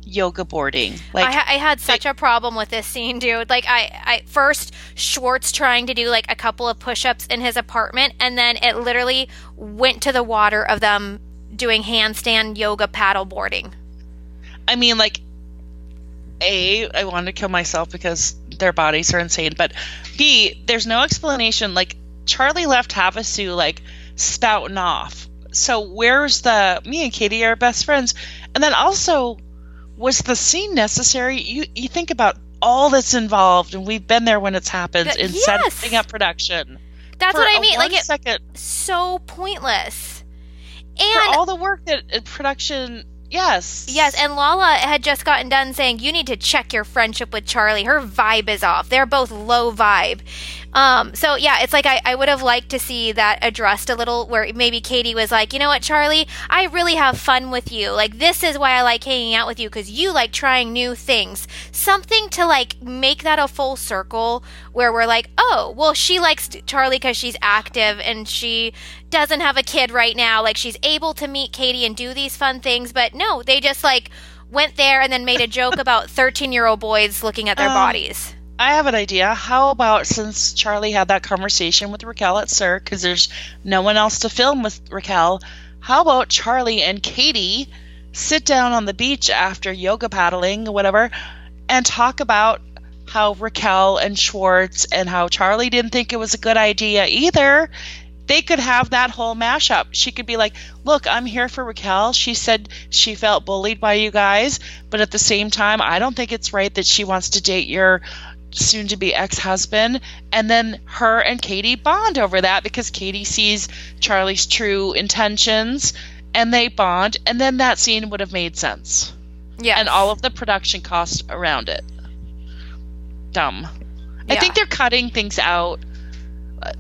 yoga boarding. Like, I, ha- I had such a problem with this scene, dude. Like, I, I first Schwartz trying to do like a couple of push-ups in his apartment, and then it literally went to the water of them doing handstand yoga paddle boarding. I mean, like, A, I wanted to kill myself because their bodies are insane, but B, there's no explanation. Like, Charli left Havasu, like, spouting off. So, where's the. Me and Katie are best friends. And then also, was the scene necessary? You, you think about all that's involved, and we've been there when it's happened in yes. setting up production. That's For what I mean. Like, it, second, so pointless. for And all the work that in production, yes, Yes, and Lala had just gotten done saying you need to check your friendship with Charli. Her vibe is off. They're both low vibe. Um, so yeah, it's like I, I would have liked to see that addressed a little where maybe Katie was like, you know what, Charli, I really have fun with you. Like this is why I like hanging out with you because you like trying new things. Something to like make that a full circle where we're like, oh, well, she likes Charli because she's active and she doesn't have a kid right now. Like she's able to meet Katie and do these fun things. But no, they just like went there and then made a joke [laughs] about 13 year old boys looking at their Um, bodies. I have an idea. How about since Charli had that conversation with Raquel at SUR, because there's no one else to film with Raquel, how about Charli and Katie sit down on the beach after yoga paddling whatever and talk about how Raquel and Schwartz and how Charli didn't think it was a good idea either. They could have that whole mashup. She could be like, Look, I'm here for Raquel. She said she felt bullied by you guys, but at the same time, I don't think it's right that she wants to date your soon to be ex husband. And then her and Katie bond over that because Katie sees Charli's true intentions and they bond. And then that scene would have made sense. Yeah. And all of the production cost around it. Dumb. Yeah. I think they're cutting things out.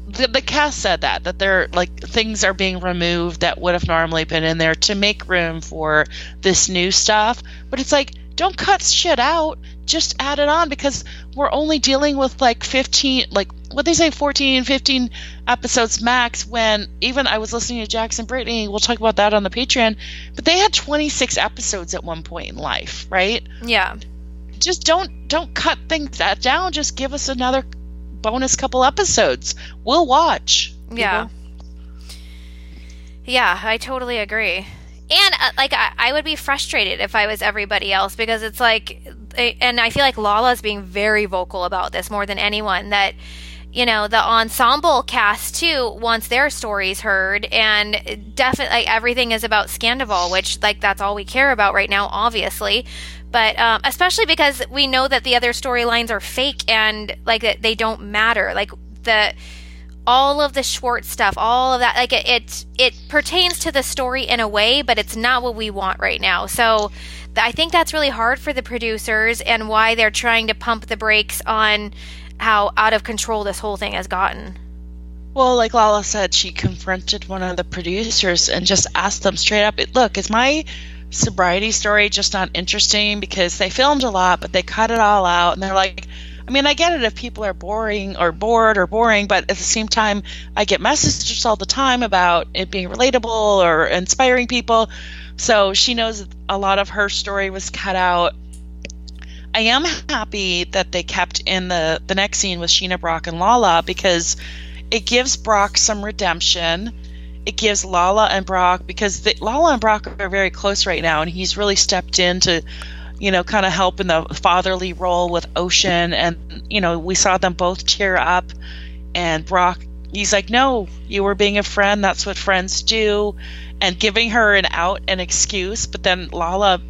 The, the cast said that that they're like things are being removed that would have normally been in there to make room for this new stuff. But it's like don't cut shit out, just add it on because we're only dealing with like 15 like what they say 14 15 episodes max when even I was listening to Jackson Brittany, we'll talk about that on the Patreon, but they had 26 episodes at one point in life, right? yeah. just don't don't cut things that down. Just give us another bonus couple episodes. We'll watch. Yeah. Yeah, I totally agree. And uh, like I, I would be frustrated if I was everybody else because it's like and I feel like Lala's being very vocal about this more than anyone that you know the ensemble cast too wants their stories heard and definitely everything is about Scandoval which like that's all we care about right now obviously. But um, especially because we know that the other storylines are fake and like that they don't matter. Like the all of the Schwartz stuff, all of that, like it, it, it pertains to the story in a way, but it's not what we want right now. So I think that's really hard for the producers and why they're trying to pump the brakes on how out of control this whole thing has gotten. Well, like Lala said, she confronted one of the producers and just asked them straight up, "Look, is my sobriety story just not interesting? Because they filmed a lot, but they cut it all out." And they're like, "I mean, I get it if people are boring or bored or boring, but at the same time, I get messages all the time about it being relatable or inspiring people." So she knows a lot of her story was cut out. I am happy that they kept in the the next scene with Sheena Brock and Lala because it gives Brock some redemption. It gives Lala and Brock because the, Lala and Brock are very close right now, and he's really stepped in to, you know, kind of help in the fatherly role with Ocean, and you know we saw them both tear up, and Brock he's like, no, you were being a friend. That's what friends do, and giving her an out, an excuse, but then Lala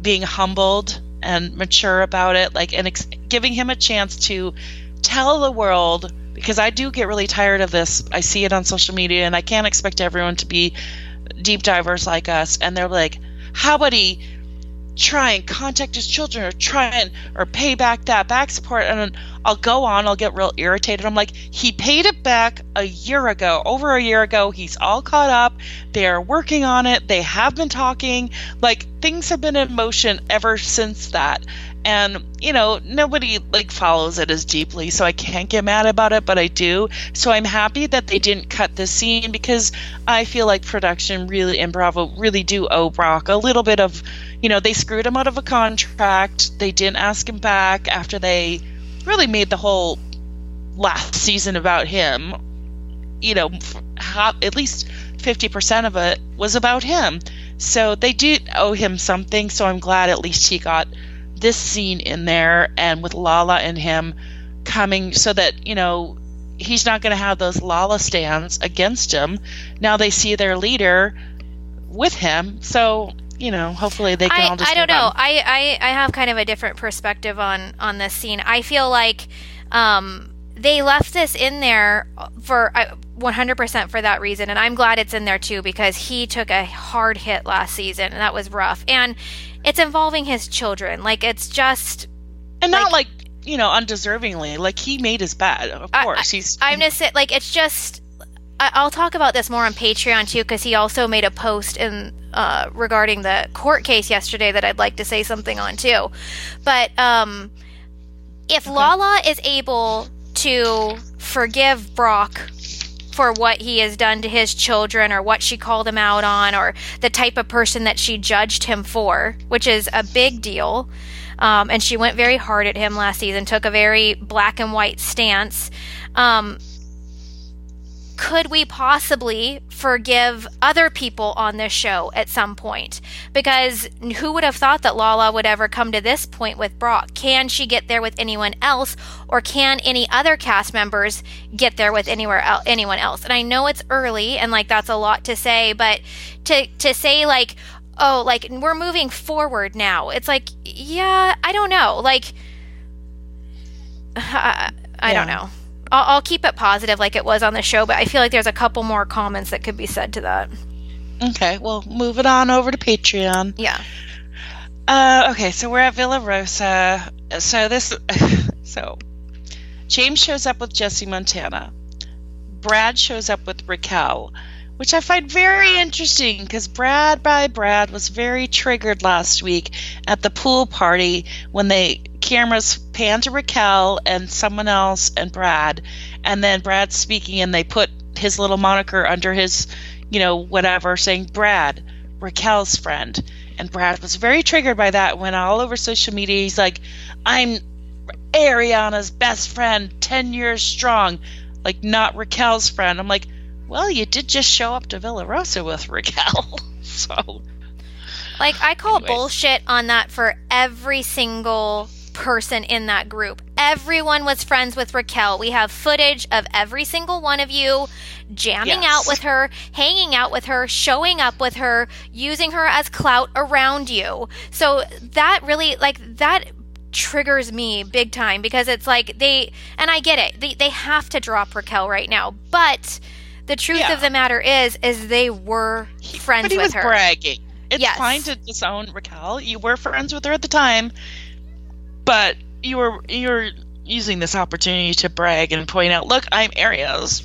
being humbled and mature about it, like and ex- giving him a chance to tell the world because I do get really tired of this. I see it on social media, and I can't expect everyone to be deep divers like us. And they're like, "How about he try and contact his children, or try and or pay back that back support?" And I'll go on. I'll get real irritated. I'm like, "He paid it back a year ago, over a year ago. He's all caught up. They are working on it. They have been talking. Like things have been in motion ever since that." and you know nobody like follows it as deeply so i can't get mad about it but i do so i'm happy that they didn't cut this scene because i feel like production really and bravo really do owe brock a little bit of you know they screwed him out of a contract they didn't ask him back after they really made the whole last season about him you know at least 50% of it was about him. So they do owe him something. So I'm glad at least he got this scene in there and with Lala and him coming so that, you know, he's not going to have those Lala stands against him. Now they see their leader with him. So, you know, hopefully they can I, all just I don't know. I, I I have kind of a different perspective on on this scene. I feel like um they left this in there for uh, 100% for that reason and I'm glad it's in there too because he took a hard hit last season and that was rough. And it's involving his children. Like it's just and not like, you know, undeservingly. Like he made his bed, of I- course. he's I'm just like, it's just. I- I'll talk about this more on Patreon too, because he also made a post in uh, regarding the court case yesterday that I'd like to say something on too. But um, if Lala is able to forgive Brock for what he has done to his children or what she called him out on or the type of person that she judged him for, which is a big deal. Um, and she went very hard at him last season, took a very black and white stance. Um, could we possibly forgive other people on this show at some point? Because who would have thought that Lala would ever come to this point with Brock? Can she get there with anyone else, or can any other cast members get there with anywhere el- anyone else? And I know it's early, and like that's a lot to say, but to to say like, oh, like we're moving forward now, it's like, yeah, I don't know, like. [sighs] I, I don't know. I'll, I'll keep it positive like it was on the show, but I feel like there's a couple more comments that could be said to that. Okay, well, move it on over to Patreon. Yeah. Uh, okay, so we're at Villa Rosa. So this, [laughs] so James shows up with Jesse Montana. Brad shows up with Raquel, which I find very interesting because Brad by Brad was very triggered last week at the pool party when they cameras pan to Raquel and someone else and Brad, and then Brad speaking and they put his little moniker under his, you know, whatever, saying Brad, Raquel's friend. And Brad was very triggered by that. Went all over social media. He's like, "I'm Ariana's best friend, ten years strong, like not Raquel's friend." I'm like, "Well, you did just show up to Villa Rosa with Raquel, [laughs] so Like I call Anyways. bullshit on that for every single person in that group. Everyone was friends with Raquel. We have footage of every single one of you jamming Yes. out with her, hanging out with her, showing up with her, using her as clout around you. So that really like that triggers me big time because it's like they and I get it. They they have to drop Raquel right now. But the truth Yeah. of the matter is is they were friends but he with was her. bragging. It's Yes. fine to disown Raquel. You were friends with her at the time, but you were you were using this opportunity to brag and point out, "Look, I'm Aria's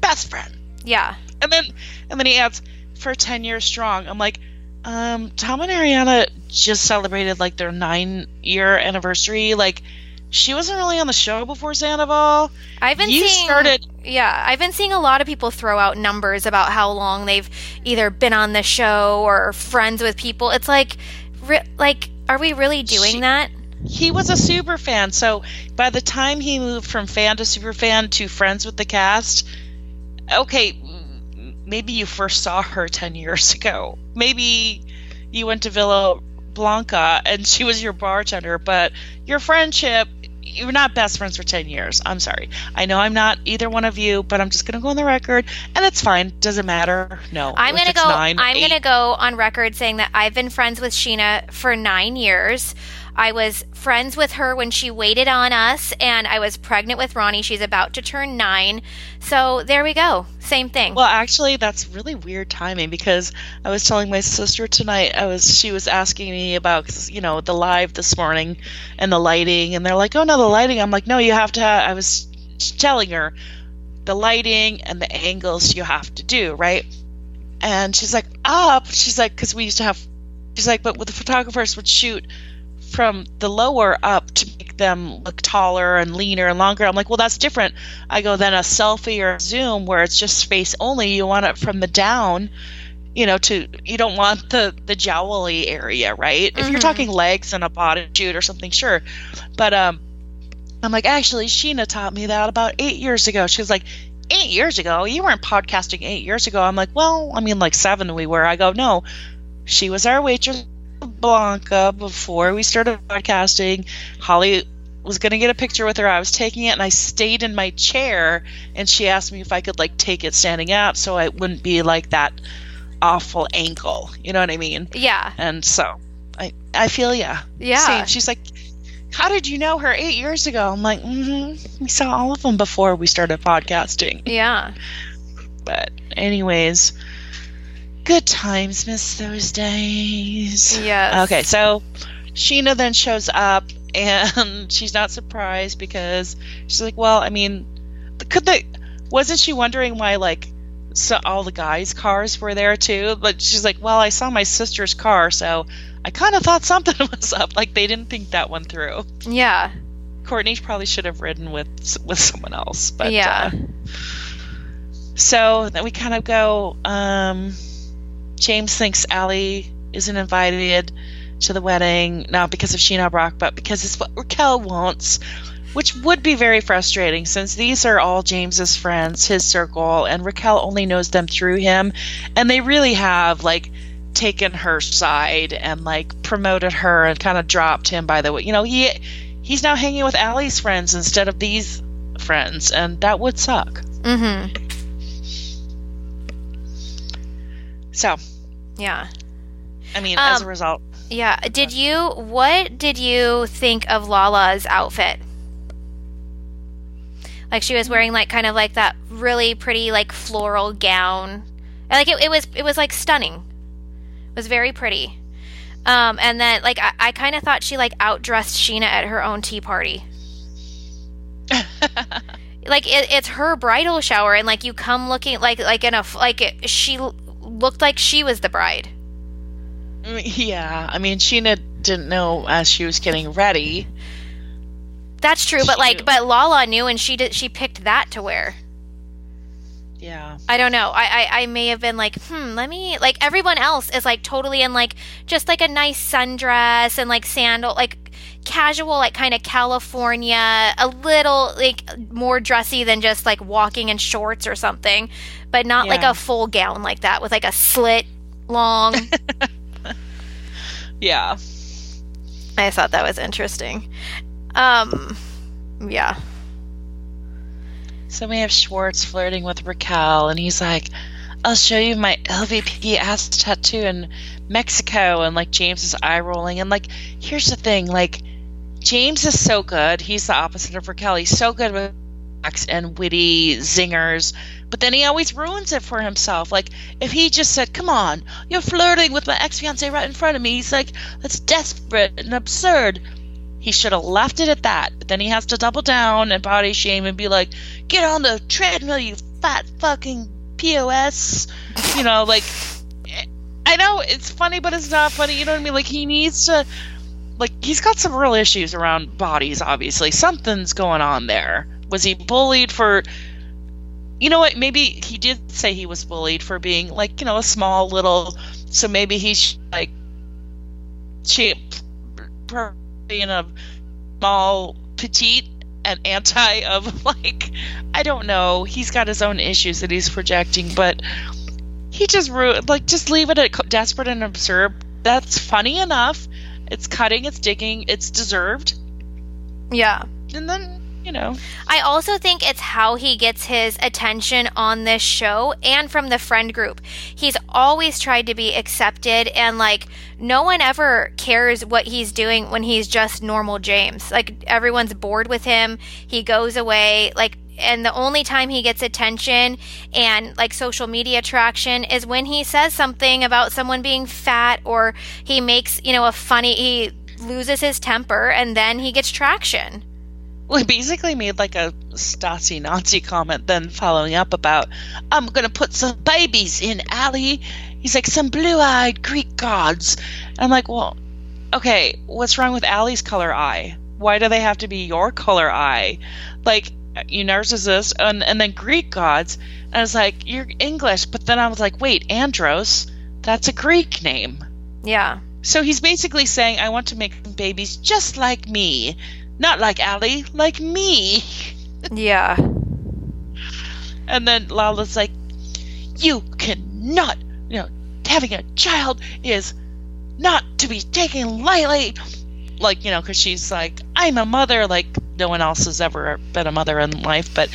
best friend." Yeah. And then and then he adds, "For ten years strong." I'm like, um, Tom and Ariana just celebrated like their nine year anniversary. Like, she wasn't really on the show before Sandoval. I've been you seeing started Yeah, I've been seeing a lot of people throw out numbers about how long they've either been on the show or friends with people. It's like re- like are we really doing She- that? He was a super fan. So by the time he moved from fan to super fan to friends with the cast, okay, maybe you first saw her 10 years ago. Maybe you went to Villa Blanca and she was your bartender, but your friendship, you're not best friends for 10 years. I'm sorry. I know I'm not either one of you, but I'm just going to go on the record and it's fine. Doesn't matter. No. I'm gonna go. nine, I'm gonna go on record saying that I've been friends with Sheena for nine years. I was friends with her when she waited on us, and I was pregnant with Ronnie. She's about to turn nine, so there we go. Same thing. Well, actually, that's really weird timing because I was telling my sister tonight. I was she was asking me about, you know the live this morning and the lighting, and they're like, "Oh no, the lighting." I'm like, "No, you have to." Have, I was telling her the lighting and the angles you have to do right, and she's like, "Up." She's like, "Because we used to have." She's like, "But with the photographers would shoot." From the lower up to make them look taller and leaner and longer. I'm like, well, that's different. I go then a selfie or a zoom where it's just face only. You want it from the down, you know, to you don't want the the jowly area, right? If you're Mhm. talking legs and a body shoot or something, sure. But um, I'm like, actually, Sheena taught me that about eight years ago. She was like, eight years ago, you weren't podcasting eight years ago. I'm like, well, I mean, like seven we were. I go, no, she was our waitress, Blanca, before we started podcasting. Holly was going to get a picture with her. I was taking it and I stayed in my chair and she asked me if I could like take it standing up so it wouldn't be like that awful ankle. You know what I mean? Yeah. And so I I feel yeah. Yeah. Same. She's like, how did you know her eight years ago? I'm like, mm-hmm. we saw all of them before we started podcasting. Yeah. But anyways, good times, miss those days. Yes. Okay, so Sheena then shows up and [laughs] she's not surprised because she's like, well, I mean, could they? Wasn't she wondering why like so all the guys' cars were there too? But she's like, well, I saw my sister's car, so I kind of thought [laughs] something was up. Like they didn't think that one through. Yeah. Courtney probably should have ridden with with someone else, but Yeah. Uh, so then we kind of go. Um, James thinks Ally isn't invited to the wedding, not because of Sheena Brock, but because it's what Raquel wants, which would be very frustrating since these are all James's friends, his circle, and Raquel only knows them through him, and they really have like taken her side and like promoted her and kind of dropped him by the way. You know, he he's now hanging with Ally's friends instead of these friends, and that would suck. Mm-hmm. So, Yeah. I mean, as a Um, result, Yeah. Did you what did you think of Lala's outfit? Like she was wearing like kind of like that really pretty like floral gown. And, Like it, it was it was like stunning. It was very pretty. Um and then like I, I kind of thought she like outdressed Sheena at her own tea party. [laughs] like it, it's her bridal shower and like you come looking like like in a like it, she looked like she was the bride. yeah. I mean, Sheena didn't know as she was getting ready. That's true, but She like, knew. but Lala knew, and she did. She picked that to wear. Yeah. I don't know. I, I I may have been like, hmm. Let me like everyone else is like totally in like just like a nice sundress and like sandal, like casual, like kind of California, a little like more dressy than just like walking in shorts or something, but not like a full gown like that with like a slit long. [laughs] Yeah. I thought that was interesting. Um, yeah. So we have Schwartz flirting with Raquel, and he's like, I'll show you my LVP ass tattoo in Mexico. And like, James is eye rolling. And like, here's the thing like, James is so good. He's the opposite of Raquel. He's so good with and witty zingers, but then he always ruins it for himself. Like, if he just said, Come on, you're flirting with my ex fiance right in front of me, he's like, That's desperate and absurd. He should have left it at that, but then he has to double down and body shame and be like, Get on the treadmill, you fat fucking POS. You know, like, I know it's funny, but it's not funny. You know what I mean? Like, he needs to, like, he's got some real issues around bodies, obviously. Something's going on there. Was he bullied for. You know what? Maybe he did say he was bullied for being, like, you know, a small little. So maybe he's, like, cheap, being a small, petite, and anti of, [laughs] like, I don't know. He's got his own issues that he's projecting, but he just ruined like just leave it at co- desperate and absurd. That's funny enough. It's cutting. It's digging. It's deserved. Yeah. and then you know I also think it's how he gets his attention on this show and from the friend group. He's always tried to be accepted and like no one ever cares what he's doing when he's just normal James. Like everyone's bored with him. He goes away like and the only time he gets attention and like social media traction is when he says something about someone being fat or he makes, you know, a funny he loses his temper and then he gets traction. Well he basically made like a Stasi Nazi comment then following up about I'm gonna put some babies in Ally he's like some blue-eyed Greek gods. I'm like well okay what's wrong with Ally's color eye? Why do they have to be your color eye? Like you narcissist and, and then greek gods. And i was like you're english. But then i was like wait andros? That's a greek name. Yeah. so he's basically saying i want to make babies just like me not like Ally, like me Yeah. And then Lala's like, You cannot, you know, having a child is not to be taken lightly. Like, you know, because she's like, I'm a mother, like no one else has ever been a mother in life. But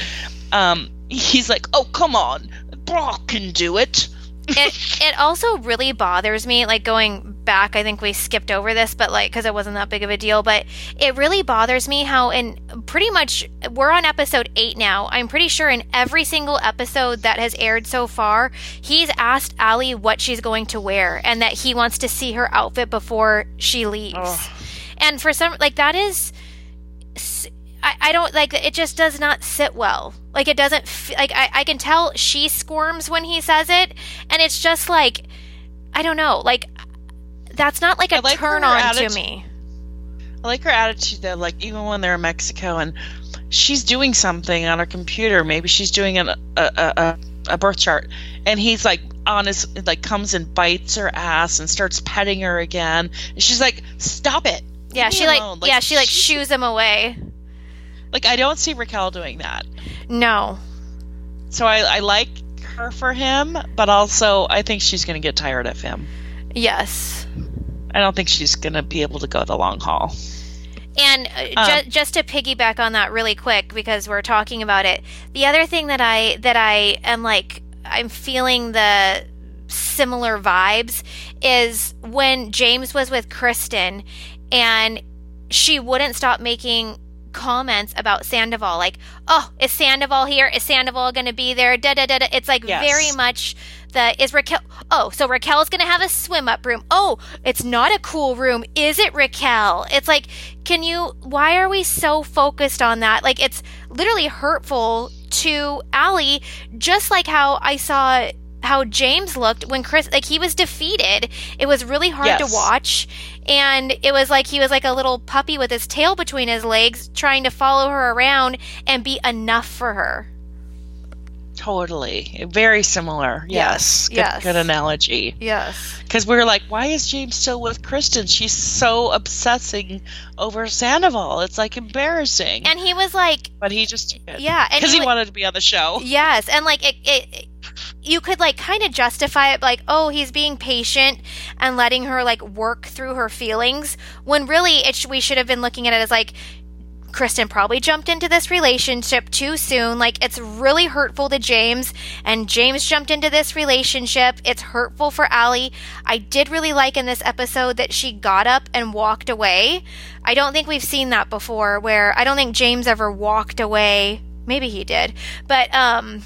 um, he's like, Oh, come on, Brock can do it. It it also really bothers me like going back i think we skipped over this but like because it wasn't that big of a deal but it really bothers me how in pretty much we're on episode 8 now i'm pretty sure in every single episode that has aired so far he's asked Ally what she's going to wear and that he wants to see her outfit before she leaves Oh. and for some like that is I, I don't like it just does not sit well like it doesn't f- like I, I can tell she squirms when he says it and it's just like i don't know like that's not like a like turn on attitude. to me I like her attitude though, like even when they're in Mexico and she's doing something on her computer, maybe she's doing an, a, a, a, birth chart, and he's like on his like comes and bites her ass and starts petting her again. And she's like, "Stop it!" yeah she like, alone." yeah she like shoos him away Like I don't see Raquel doing that. no So I, I like her for him, but also I think she's going to get tired of him. yes I don't think she's going to be able to go the long haul. And uh, ju- just to piggyback on that really quick, because we're talking about it, the other thing that I that I am like, I'm feeling the similar vibes is when James was with Kristen, and she wouldn't stop making comments about Sandoval, like, "Oh, is Sandoval here? Is Sandoval going to be there?" Da da da da. It's like Yes. very much the is Raquel. Oh, so Raquel's going to have a swim up room. Oh, it's not a cool room, is it, Raquel? It's like, can you? Why are we so focused on that? Like, it's literally hurtful to Ally, just like how I saw how James looked when Chris, like, he was defeated. It was really hard Yes. to watch. And it was like he was like a little puppy with his tail between his legs, trying to follow her around and be enough for her. Totally. Very similar. Yes. Good, yes. good analogy. Yes. Because we were like, why is James still with Kristen? She's so obsessing over Sandoval. It's like embarrassing. And he was like, but he just yeah. Because he, wa- wanted to be on the show. Yes, and like it, it you could like kind of justify it like, oh, he's being patient and letting her like work through her feelings when really it sh- we should have been looking at it as like Kristen probably jumped into this relationship too soon. Like it's really hurtful to James and James jumped into this relationship. It's hurtful for Ally. I did really like in this episode that she got up and walked away. I don't think we've seen that before where I don't think James ever walked away. Maybe he did. But um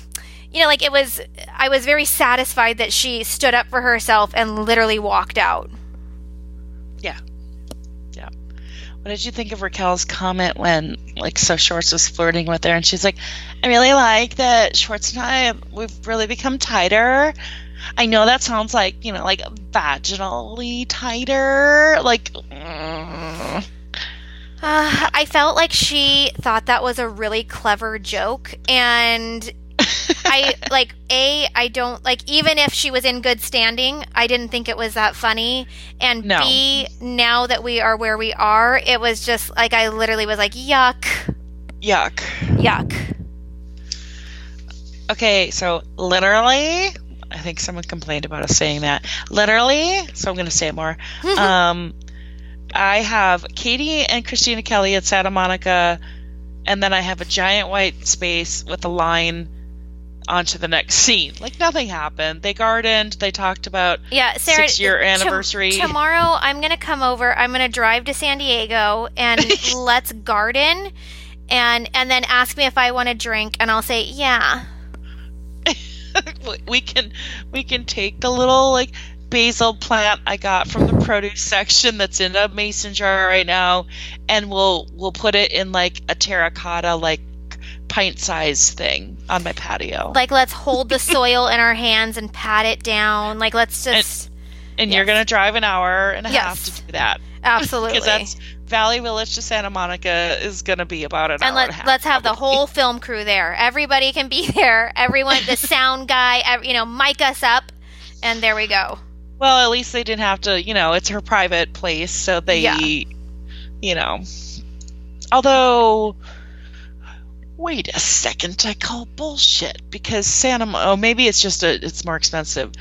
you know, like it was I was very satisfied that she stood up for herself and literally walked out. Yeah. Yeah. What did you think of Raquel's comment when, like, so Schwartz was flirting with her and she's like, I really like that Schwartz and I, we've really become tighter. I know that sounds like, you know, like vaginally tighter. Like, mm. Uh, I felt like she thought that was a really clever joke, and [laughs] I like a I don't like even if she was in good standing, I didn't think it was that funny. And No. B, now that we are where we are, it was just like I literally was like yuck, yuck. yuck. Okay, so literally, I think someone complained about us saying that. Literally, so I'm going to say it more. [laughs] um, I have Katie and Kristina Kelly at Santa Monica, and then I have a giant white space with a line onto the next scene. Like nothing happened. They gardened. They talked about Yeah, Sarah. Six-year to- anniversary. tomorrow, I'm gonna come over. I'm gonna drive to San Diego and [laughs] let's garden, and and then ask me if I want a drink, and I'll say yeah. [laughs] we can we can take the little like basil plant I got from the produce section that's in a mason jar right now and we'll we'll put it in like a terracotta like pint size thing on my patio. like let's hold the [laughs] soil in our hands and pat it down. Like let's just and you're going to drive an hour and a half to do that. Absolutely. Because that's Valley Village to Santa Monica is going to be about an and hour let, and a half. let's have the whole film crew there. Everybody can be [laughs] there. Everyone the sound guy you know mic us up. And there we go. Well, at least they didn't have to, you know, it's her private place, so they, Yeah. you know. Although, wait a second, I call bullshit because Santa. Oh, maybe it's just a. It's more expensive.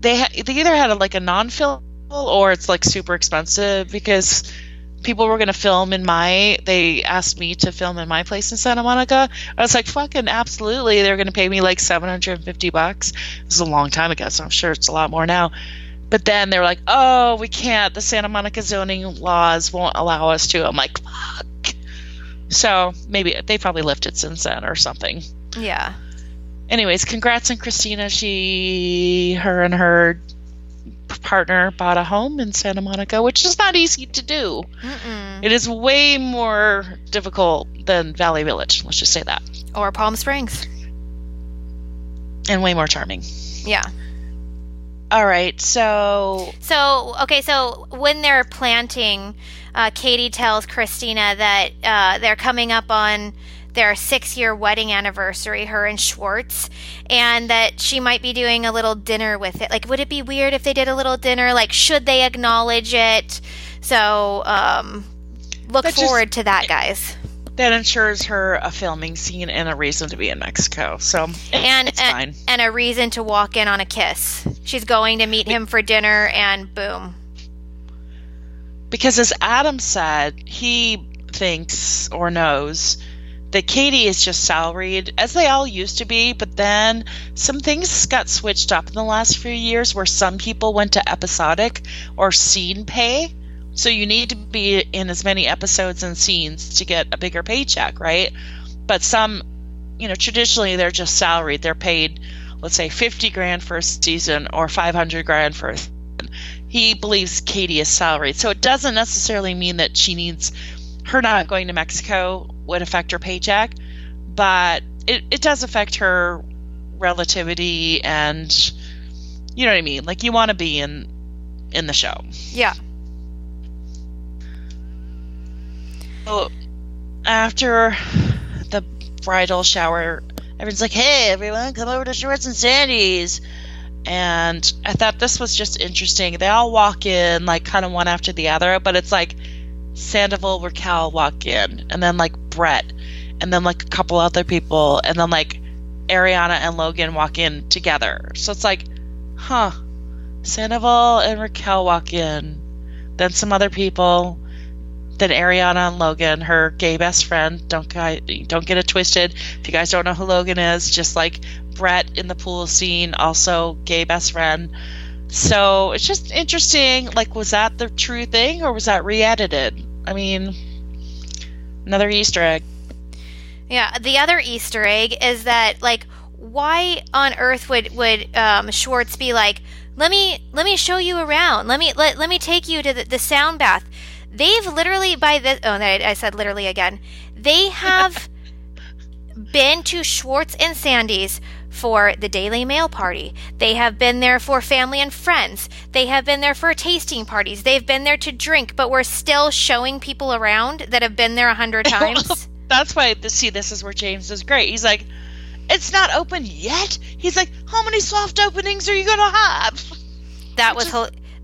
They ha- they either had a, like a non-film or it's like super expensive because people were going to film in my they asked me to film in my place in santa monica i was like fucking absolutely they're going to pay me like 750 bucks this is a long time ago so i'm sure it's a lot more now but then they were like oh we can't the santa monica zoning laws won't allow us to i'm like fuck so maybe they probably lifted since then or something Yeah. anyways congrats on Kristina she her and her partner bought a home in santa monica which is not easy to do Mm-mm. it is way more difficult than valley village let's just say that Or Palm Springs. and way more charming Yeah. all right so So, okay, so when they're planting, uh, Katie tells Kristina that uh, they're coming up on their six year wedding anniversary, her and Schwartz, and that she might be doing a little dinner with it. Like, would it be weird if they did a little dinner? Like, should they acknowledge it? So, um, look That just- forward to that, guys. that ensures her a filming scene and a reason to be in mexico so And, it's and fine and a reason to walk in on a kiss. She's going to meet him for dinner, and boom. Because as Adam said, he thinks or knows that Katie is just salaried, as they all used to be, but then some things got switched up in the last few years where some people went to episodic or scene pay. So you need to be in as many episodes and scenes to get a bigger paycheck, right? But some, you know, traditionally they're just salaried. They're paid, let's say, 50 grand for a season or 500 grand for a he believes Katie is salaried. So it doesn't necessarily mean that she needs her not going to Mexico would affect her paycheck, but it, it does affect her relativity and you know what I mean? Like you want to be in in the show. Yeah. So after the bridal shower, everyone's like, "Hey, everyone, come over to Schwartz and Sandy's." And I thought this was just interesting. They all walk in like kind of one after the other, but it's like Sandoval, Raquel walk in, and then like Brett, and then like a couple other people, and then like Ariana and Logan walk in together. So it's like, huh, Sandoval and Raquel walk in, then some other people, then Ariana and Logan, her gay best friend. Don't don't get it twisted. If you guys don't know who Logan is, just like Brett in the pool scene, also gay best friend. So it's just interesting. Like, was that the true thing, or was that re-edited? I mean, another Easter egg. Yeah, the other Easter egg is that like why on earth would would um, Schwartz be like, let me let me show you around, let me let, let me take you to the, the sound bath. They've literally by this oh I, I said literally again. They [laughs] have been to Schwartz and Sandy's for the Daily Mail party. They have been there for family and friends. They have been there for tasting parties. They've been there to drink, but we're still showing people around that have been there a hundred [laughs] times. [laughs] That's why the see this is where James is great. He's like, it's not open yet. He's like, how many soft openings are you gonna have? That was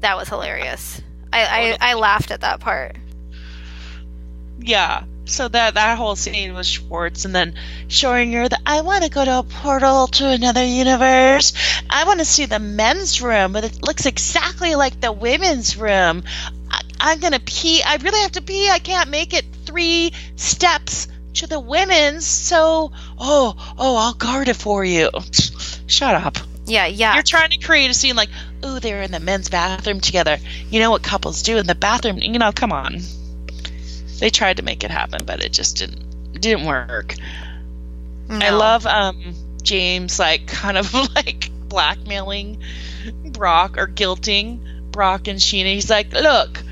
that was hilarious. I, I I laughed at that part. Yeah. So that that whole scene was Schwartz, and then showing her that I want to go to a portal to another universe. I want to see the men's room, but it looks exactly like the women's room. I, I'm gonna pee. I really have to pee. I can't make it three steps to the women's. So, oh, oh, I'll guard it for you. [laughs] Shut up. Yeah, yeah. You're trying to create a scene like, oh, they're in the men's bathroom together. You know what couples do in the bathroom? You know, come on. They tried to make it happen, but it just didn't didn't work. I love um James like kind of [laughs] like blackmailing Brock or guilting Brock and Scheana. He's like, look,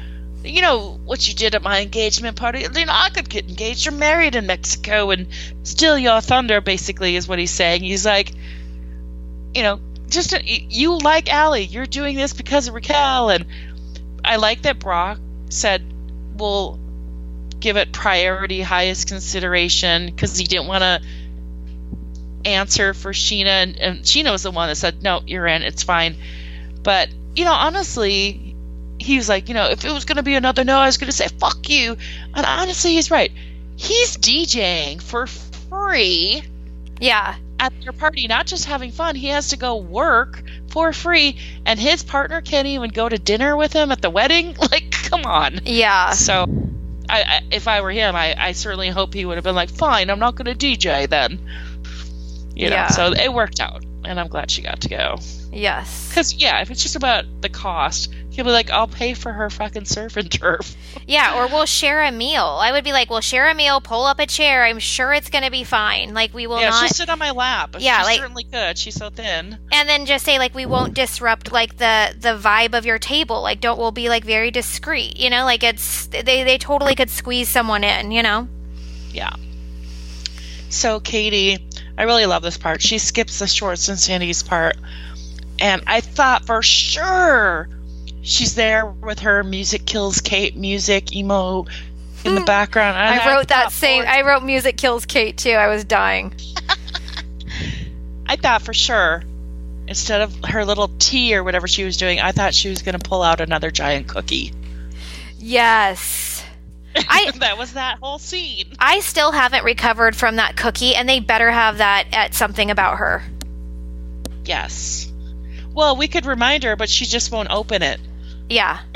you know what you did at my engagement party. You know, I could get engaged. You're married in Mexico and steal your thunder. Basically, is what he's saying. He's like, you know, just uh, you like Ally. You're doing this because of Raquel, and I like that Brock said, "We'll give it priority, highest consideration," because he didn't want to answer for Scheana, and, and Scheana was the one that said, "No, you're in. It's fine." But you know, honestly, he was like, you know, if it was going to be another no, I was going to say fuck you. And honestly, he's right. he's DJing for free Yeah. At their party, not just having fun. He has to go work for free, and his partner can't even go to dinner with him at the wedding. [laughs] Like, come on. Yeah. So, I, I if I were him, I, I certainly hope he would have been like, fine, I'm not going to DJ then. You know, Yeah. so it worked out, and I'm glad she got to go. Yes. Because yeah, if it's just about the cost, he'll be like, I'll pay for her fucking surf and turf. Yeah, or we'll share a meal. I would be like, we'll share a meal, pull up a chair. I'm sure it's going to be fine. Like, we will yeah, not. she'll sit on my lap. Yeah, she like- certainly could. She's so thin. and then just say like we won't disrupt like the the vibe of your table like don't we'll be like very discreet you know like it's they they totally could squeeze someone in you know Yeah. So Katie, I really love this part. She skips the Schwartz and Sandy's part, and I thought for sure she's there with her music kills Kate music emo in the hmm. background. And i wrote that same i wrote music kills kate too i was dying [laughs] I thought for sure, instead of her little tea or whatever she was doing, I thought she was going to pull out another giant cookie. yes i [laughs] that was that whole scene. i still haven't recovered from that cookie and they better have that at something about her Yes. Well, we could remind her, but she just won't open it. yeah [laughs]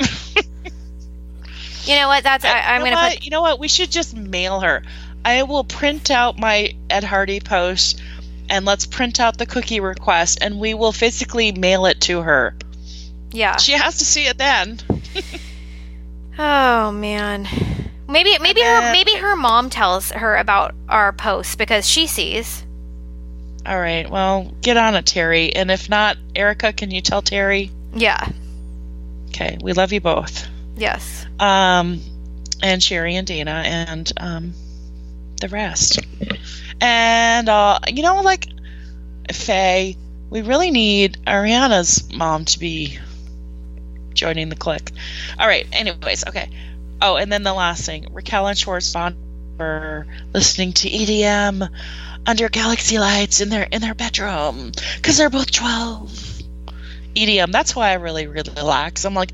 you know what that's I, i'm gonna what? put You know what? We should just mail her. I will print out my Ed Hardy post, and let's print out the cookie request, and we will physically mail it to her. yeah She has to see it then. [laughs] Oh man. Maybe maybe her maybe her mom tells her about our posts because she sees. All right. Well, get on it, Terry. And if not, Erica, can you tell Terry? Yeah. Okay. We love you both. Yes. um, and Sherry and Dayna and um, the rest. And uh, you know, like Faye, we really need Ariana's mom to be joining the clique. All right. Anyways, okay. Oh, and then the last thing, Raquel and Schwartz bond for listening to EDM under galaxy lights in their in their bedroom because they're both twelve. EDM. That's why I really really relax. I'm like,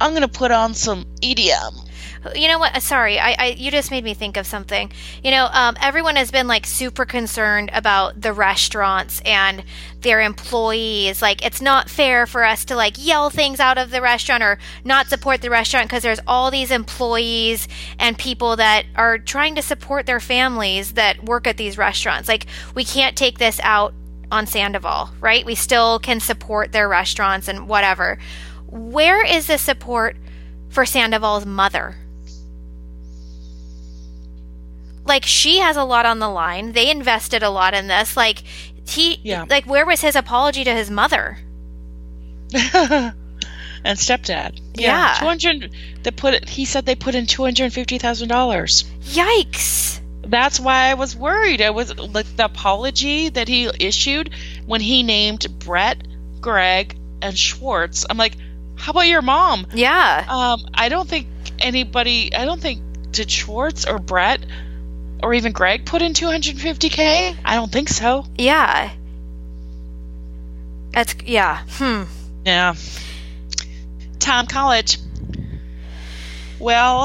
I'm gonna put on some EDM. You know what? Sorry, I, I you just made me think of something. You know, um, everyone has been like super concerned about the restaurants and their employees. Like, it's not fair for us to like yell things out of the restaurant or not support the restaurant because there's all these employees and people that are trying to support their families that work at these restaurants. Like, we can't take this out on Sandoval, right? We still can support their restaurants and whatever. Where is the support for Sandoval's mother? Like she has a lot on the line. They invested a lot in this. Like he Yeah. like where was his apology to his mother? [laughs] and stepdad. Yeah. two hundred. They put it. He said they put in two hundred fifty thousand dollars. Yikes. That's why I was worried. I was like the apology that he issued when he named Brett, Greg, and Schwartz. I'm like, how about your mom? Yeah. Um, I don't think anybody. I don't think did Schwartz or Brett or even Greg put in 250k. I don't think so. Yeah. That's yeah. Hmm. Yeah. Tom College. Well,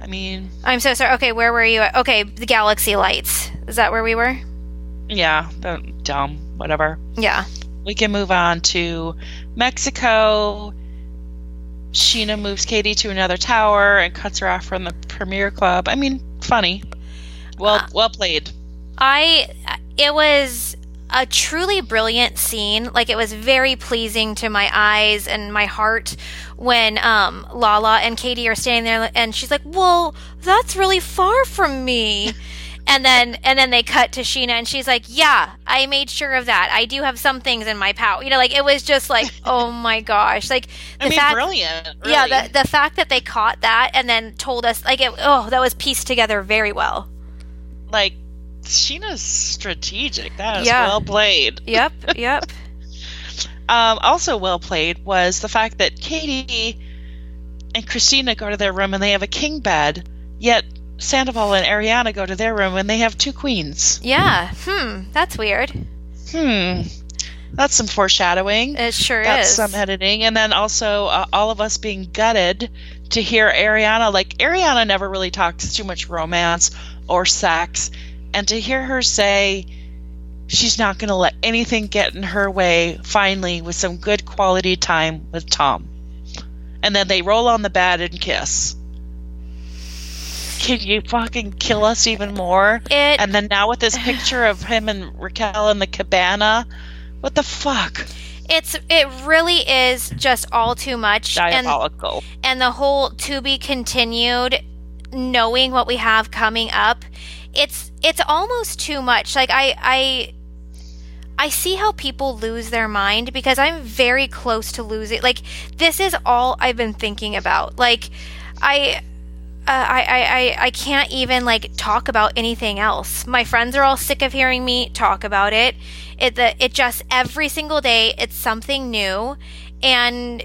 I mean, I'm so sorry. Okay, where were you? At? Okay, the galaxy lights. Is that where we were? yeah, the- dumb, whatever. Yeah. We can move on to Mexico. Scheana moves Katie to another tower and cuts her off from the Premier Club. I mean, funny. Well, Uh, well played. I it was a truly brilliant scene. Like it was very pleasing to my eyes and my heart when um Lala and Katie are standing there and she's like, "Well, that's really far from me." [laughs] And then and then they cut to Scheana and she's like, "Yeah, I made sure of that. I do have some things in my pouch." You know, like it was just like, [laughs] "Oh my gosh." Like the I mean, fact brilliant. Really. Yeah, the the fact that they caught that and then told us like it, oh, that was pieced together very well. Like Scheana's strategic. That is Yeah. well played. [laughs] Yep, yep. Um, also well played was the fact that Katie and Kristina go to their room and they have a king bed, yet Sandoval and Ariana go to their room and they have two queens. Yeah. Hmm. That's weird. Hmm. That's some foreshadowing. It sure That's is. some editing. And then also uh, all of us being gutted to hear Ariana. Like, Ariana never really talks too much romance or sex. And to hear her say she's not going to let anything get in her way, finally, with some good quality time with Tom. And then they roll on the bed and kiss. Can you fucking kill us even more? It- and then now with this [sighs] picture of him and Raquel in the cabana, what the fuck? It's it really is just all too much. And Diabolical. and the whole to be continued knowing what we have coming up it's it's almost too much like i i i see how people lose their mind because i'm very close to losing like this is all i've been thinking about like i uh, I, I, I, can't even like talk about anything else. My friends are all sick of hearing me talk about it. It the, it just every single day it's something new, and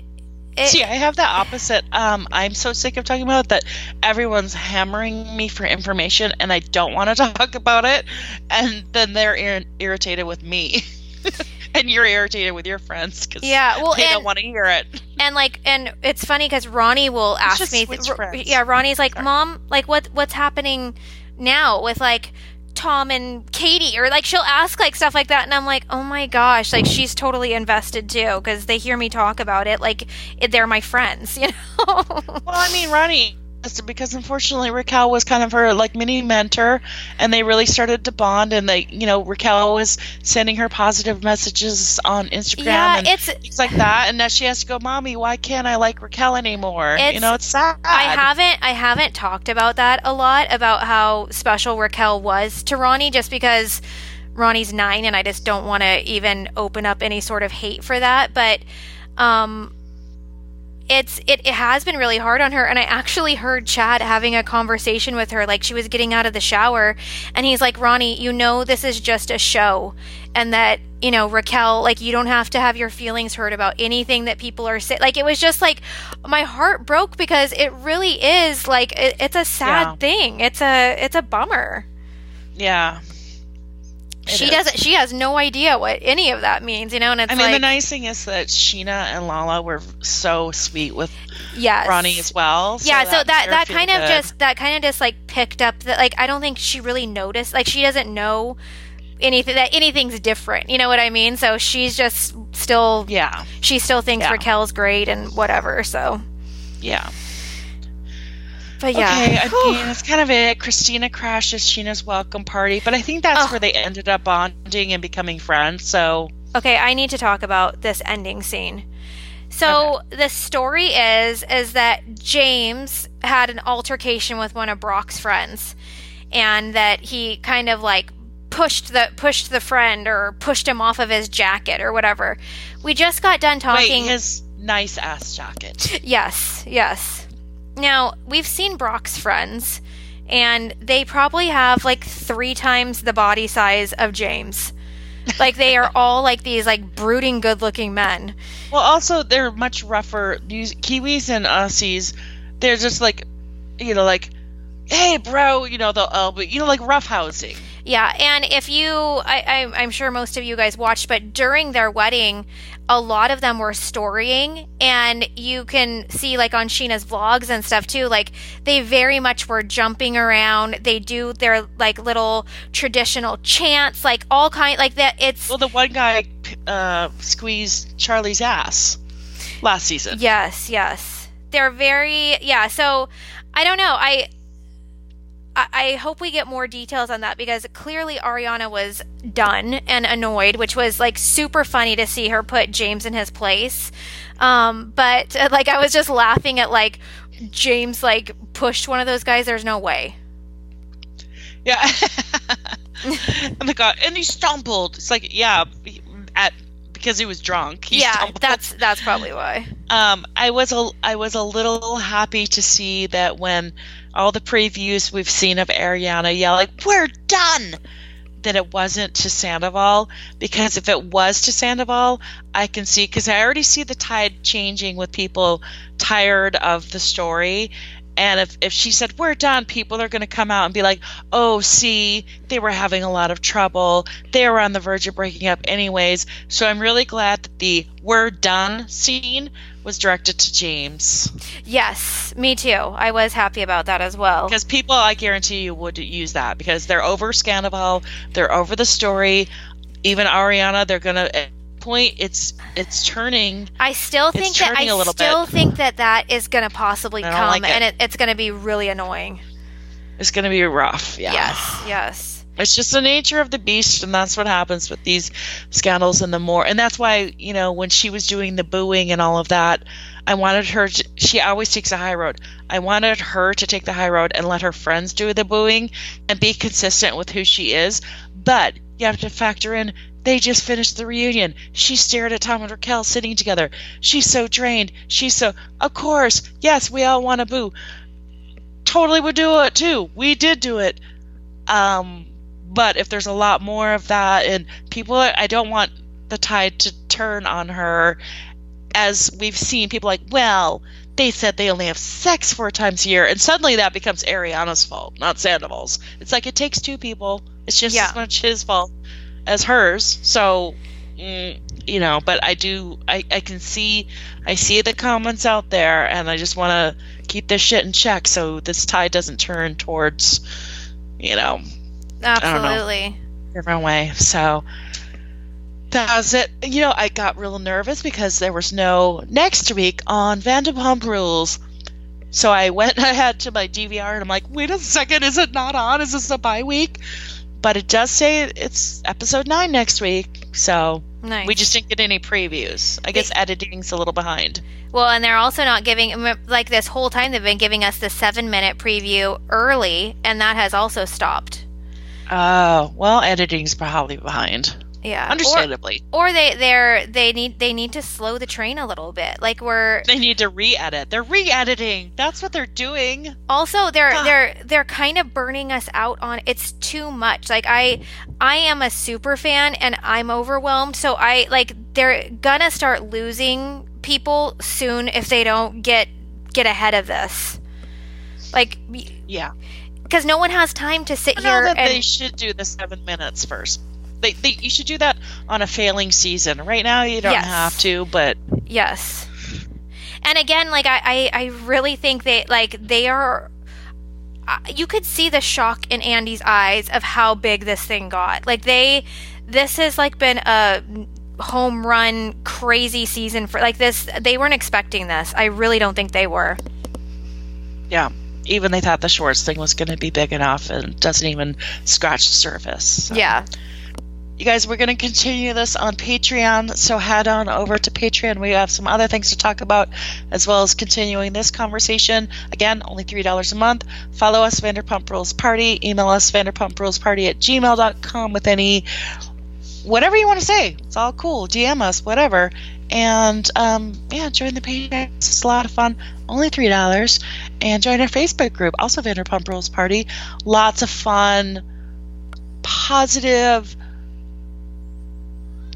it, See, I have the opposite. Um, I'm so sick of talking about it that everyone's hammering me for information, and I don't want to [laughs] talk about it. And then they're ir- irritated with me, [laughs] and you're irritated with your friends because Yeah, well, they and- don't want to hear it. and like and it's funny because ronnie will ask me R- yeah ronnie's like Sorry. mom like what what's happening now with like tom and katie or like she'll ask like stuff like that and i'm like oh my gosh like she's totally invested too because they hear me talk about it like they're my friends [laughs] you know? Well, I mean, Ronnie, because unfortunately Raquel was kind of her like mini mentor, and they really started to bond. And they, you know, Raquel was sending her positive messages on Instagram yeah and it's things like that. And now she has to go, "Mommy, why can't I like Raquel anymore?" you know, it's sad. I haven't I haven't talked about that a lot about how special Raquel was to Ronnie just because Ronnie's 9 and I just don't want to even open up any sort of hate for that but um it's it, it has been really hard on her and I actually heard Chad having a conversation with her like she was getting out of the shower and he's like Ronnie you know this is just a show and that you know Raquel like you don't have to have your feelings hurt about anything that people are saying like it was just like my heart broke because it really is like it, it's a sad Yeah. thing it's a it's a bummer Yeah. She is. doesn't she has no idea what any of that means you know and it's I mean, like the nice thing is that Scheana and Lala were so sweet with yes Ronnie as well. yeah so that that her that feel kind of good. just that kind of just like picked up that like i don't think she really noticed like she doesn't know anything that anything's different you know what i mean so she's just still yeah, she still thinks Yeah. raquel's great and whatever so yeah. But yeah Okay, I mean, that's kind of it. Kristina crashes Scheana's welcome party, but I think that's Oh. where they ended up bonding and becoming friends. So, Okay, I need to talk about this ending scene. So the story is is that James had an altercation with one of Brock's friends, and that he kind of like pushed the pushed the friend or pushed him off of his jacket or whatever. We just got done talking. wait, his nice ass jacket. Yes, yes. Now, we've seen Brock's friends, and they probably have like three times the body size of James. [laughs] Like they are all like these like brooding good looking men. Well, also they're much rougher. Kiwis and Aussies, they're just like, you know, like, hey, bro, you know, they'll, uh, but you know, like roughhousing. Yeah, and if you, I, I, I'm sure most of you guys watched, but during their wedding, a lot of them were storying, and you can see like on Scheana's vlogs and stuff too. Like they very much were jumping around. They do their like little traditional chants, like all kind, like that. It's Well, the one guy uh, squeezed Charli's ass last season. Yes, yes. They're very yeah, so I don't know. I I hope we get more details on that because clearly Ariana was done and annoyed, which was like super funny to see her put James in his place. Um, but uh, like I was just laughing at like James like pushed one of those guys. There's no way. Yeah. and the guy, and he stumbled. It's like, yeah, at because he was drunk. He yeah, stumbled. that's that's probably why. Um, I was a I was a little happy to see that when all the previews we've seen of Ariana yelling, "We're done," that it wasn't to Sandoval because if it was to Sandoval, I can see because I already see the tide changing with people tired of the story, And if, if she said, we're done, people are going to come out and be like, oh, see, they were having a lot of trouble. They were on the verge of breaking up, anyways. So I'm really glad that the we're done scene was directed to James. Yes, me too. I was happy about that as well. Because people, I guarantee you, would use that because they're over Scandoval, they're over the story. Even Ariana, they're going to point it's it's turning. I still think that i still bit. think that that is going to possibly come like and it. It, it's going to be really annoying. It's going to be rough yeah. Yes yes. It's just the nature of the beast and that's what happens with these scandals and the more and that's why you know when she was doing the booing and all of that i wanted her to, she always takes a high road. I wanted her to take the high road and let her friends do the booing and be consistent with who she is but you have to factor in they just finished the reunion. She stared at Tom and Raquel sitting together. She's so drained. She's so, of course, yes, we all want to boo. Totally would do it too. We did do it. Um, but if there's a lot more of that, and people, I don't want the tide to turn on her. As we've seen, people like, well, they said they only have sex four times a year, and suddenly that becomes Ariana's fault, not Sandoval's. It's like it takes two people. It's just yeah. as much his fault as hers. So, mm, you know, but I do, I, I can see, I see the comments out there, and I just want to keep this shit in check so this tide doesn't turn towards, you know, absolutely know, different way. So that was it. You know, I got real nervous because there was no next week on Vanderpump Rules. So I went [laughs] ahead to my DVR and I'm like, wait a second, is it not on? Is this a bye week? But it does say it's episode nine next week. So nice. we just didn't get any previews. I guess they, editing's a little behind. Well, and they're also not giving like this whole time they've been giving us the seven minute preview early, and that has also stopped. Oh well, editing's probably behind. Yeah, understandably. Or, or they they're they need they need to slow the train a little bit. Like we're they need to re-edit. They're re-editing. That's what they're doing. Also, they're God. they're they're kind of burning us out on. It's too much. Like I I am a super fan and I'm overwhelmed. So I like they're gonna start losing people soon if they don't get get ahead of this. Like yeah. Because no one has time to sit here. That and, they should do the seven minutes first they, they, you should do that on a failing season. Right now, you don't yes. have to, but yes. And again, like I, I, I really think they like they are. Uh, you could see the shock in Andy's eyes of how big this thing got. Like they, this has like been a home run crazy season for like this. They weren't expecting this. I really don't think they were. Yeah even they thought the Schwartz thing was going to be big enough and doesn't even scratch the surface. So. Yeah. You guys, we're going to continue this on Patreon, so head on over to Patreon. We have some other things to talk about, as well as continuing this conversation. Again, only $3 a month. Follow us, Vanderpump Rules Party. Email us, Vanderpump Rules Party at gmail.com with any, whatever you want to say. It's all cool. DM us, whatever. And um, yeah, join the Patreon. It's a lot of fun. Only $3. And join our Facebook group, also Vanderpump Rules Party. Lots of fun, positive,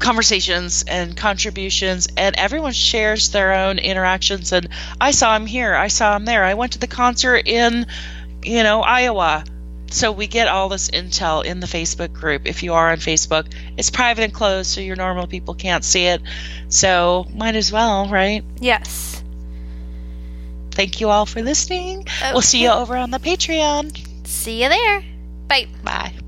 conversations and contributions and everyone shares their own interactions. And i saw him here i saw him there. I went to the concert in you know iowa. So we get all this intel in the facebook group. If you are on facebook it's private and closed so your normal people can't see it. So might as well right? Yes. Thank you all for listening. Okay. we'll oh, see you over on the patreon. See you there. Bye. Bye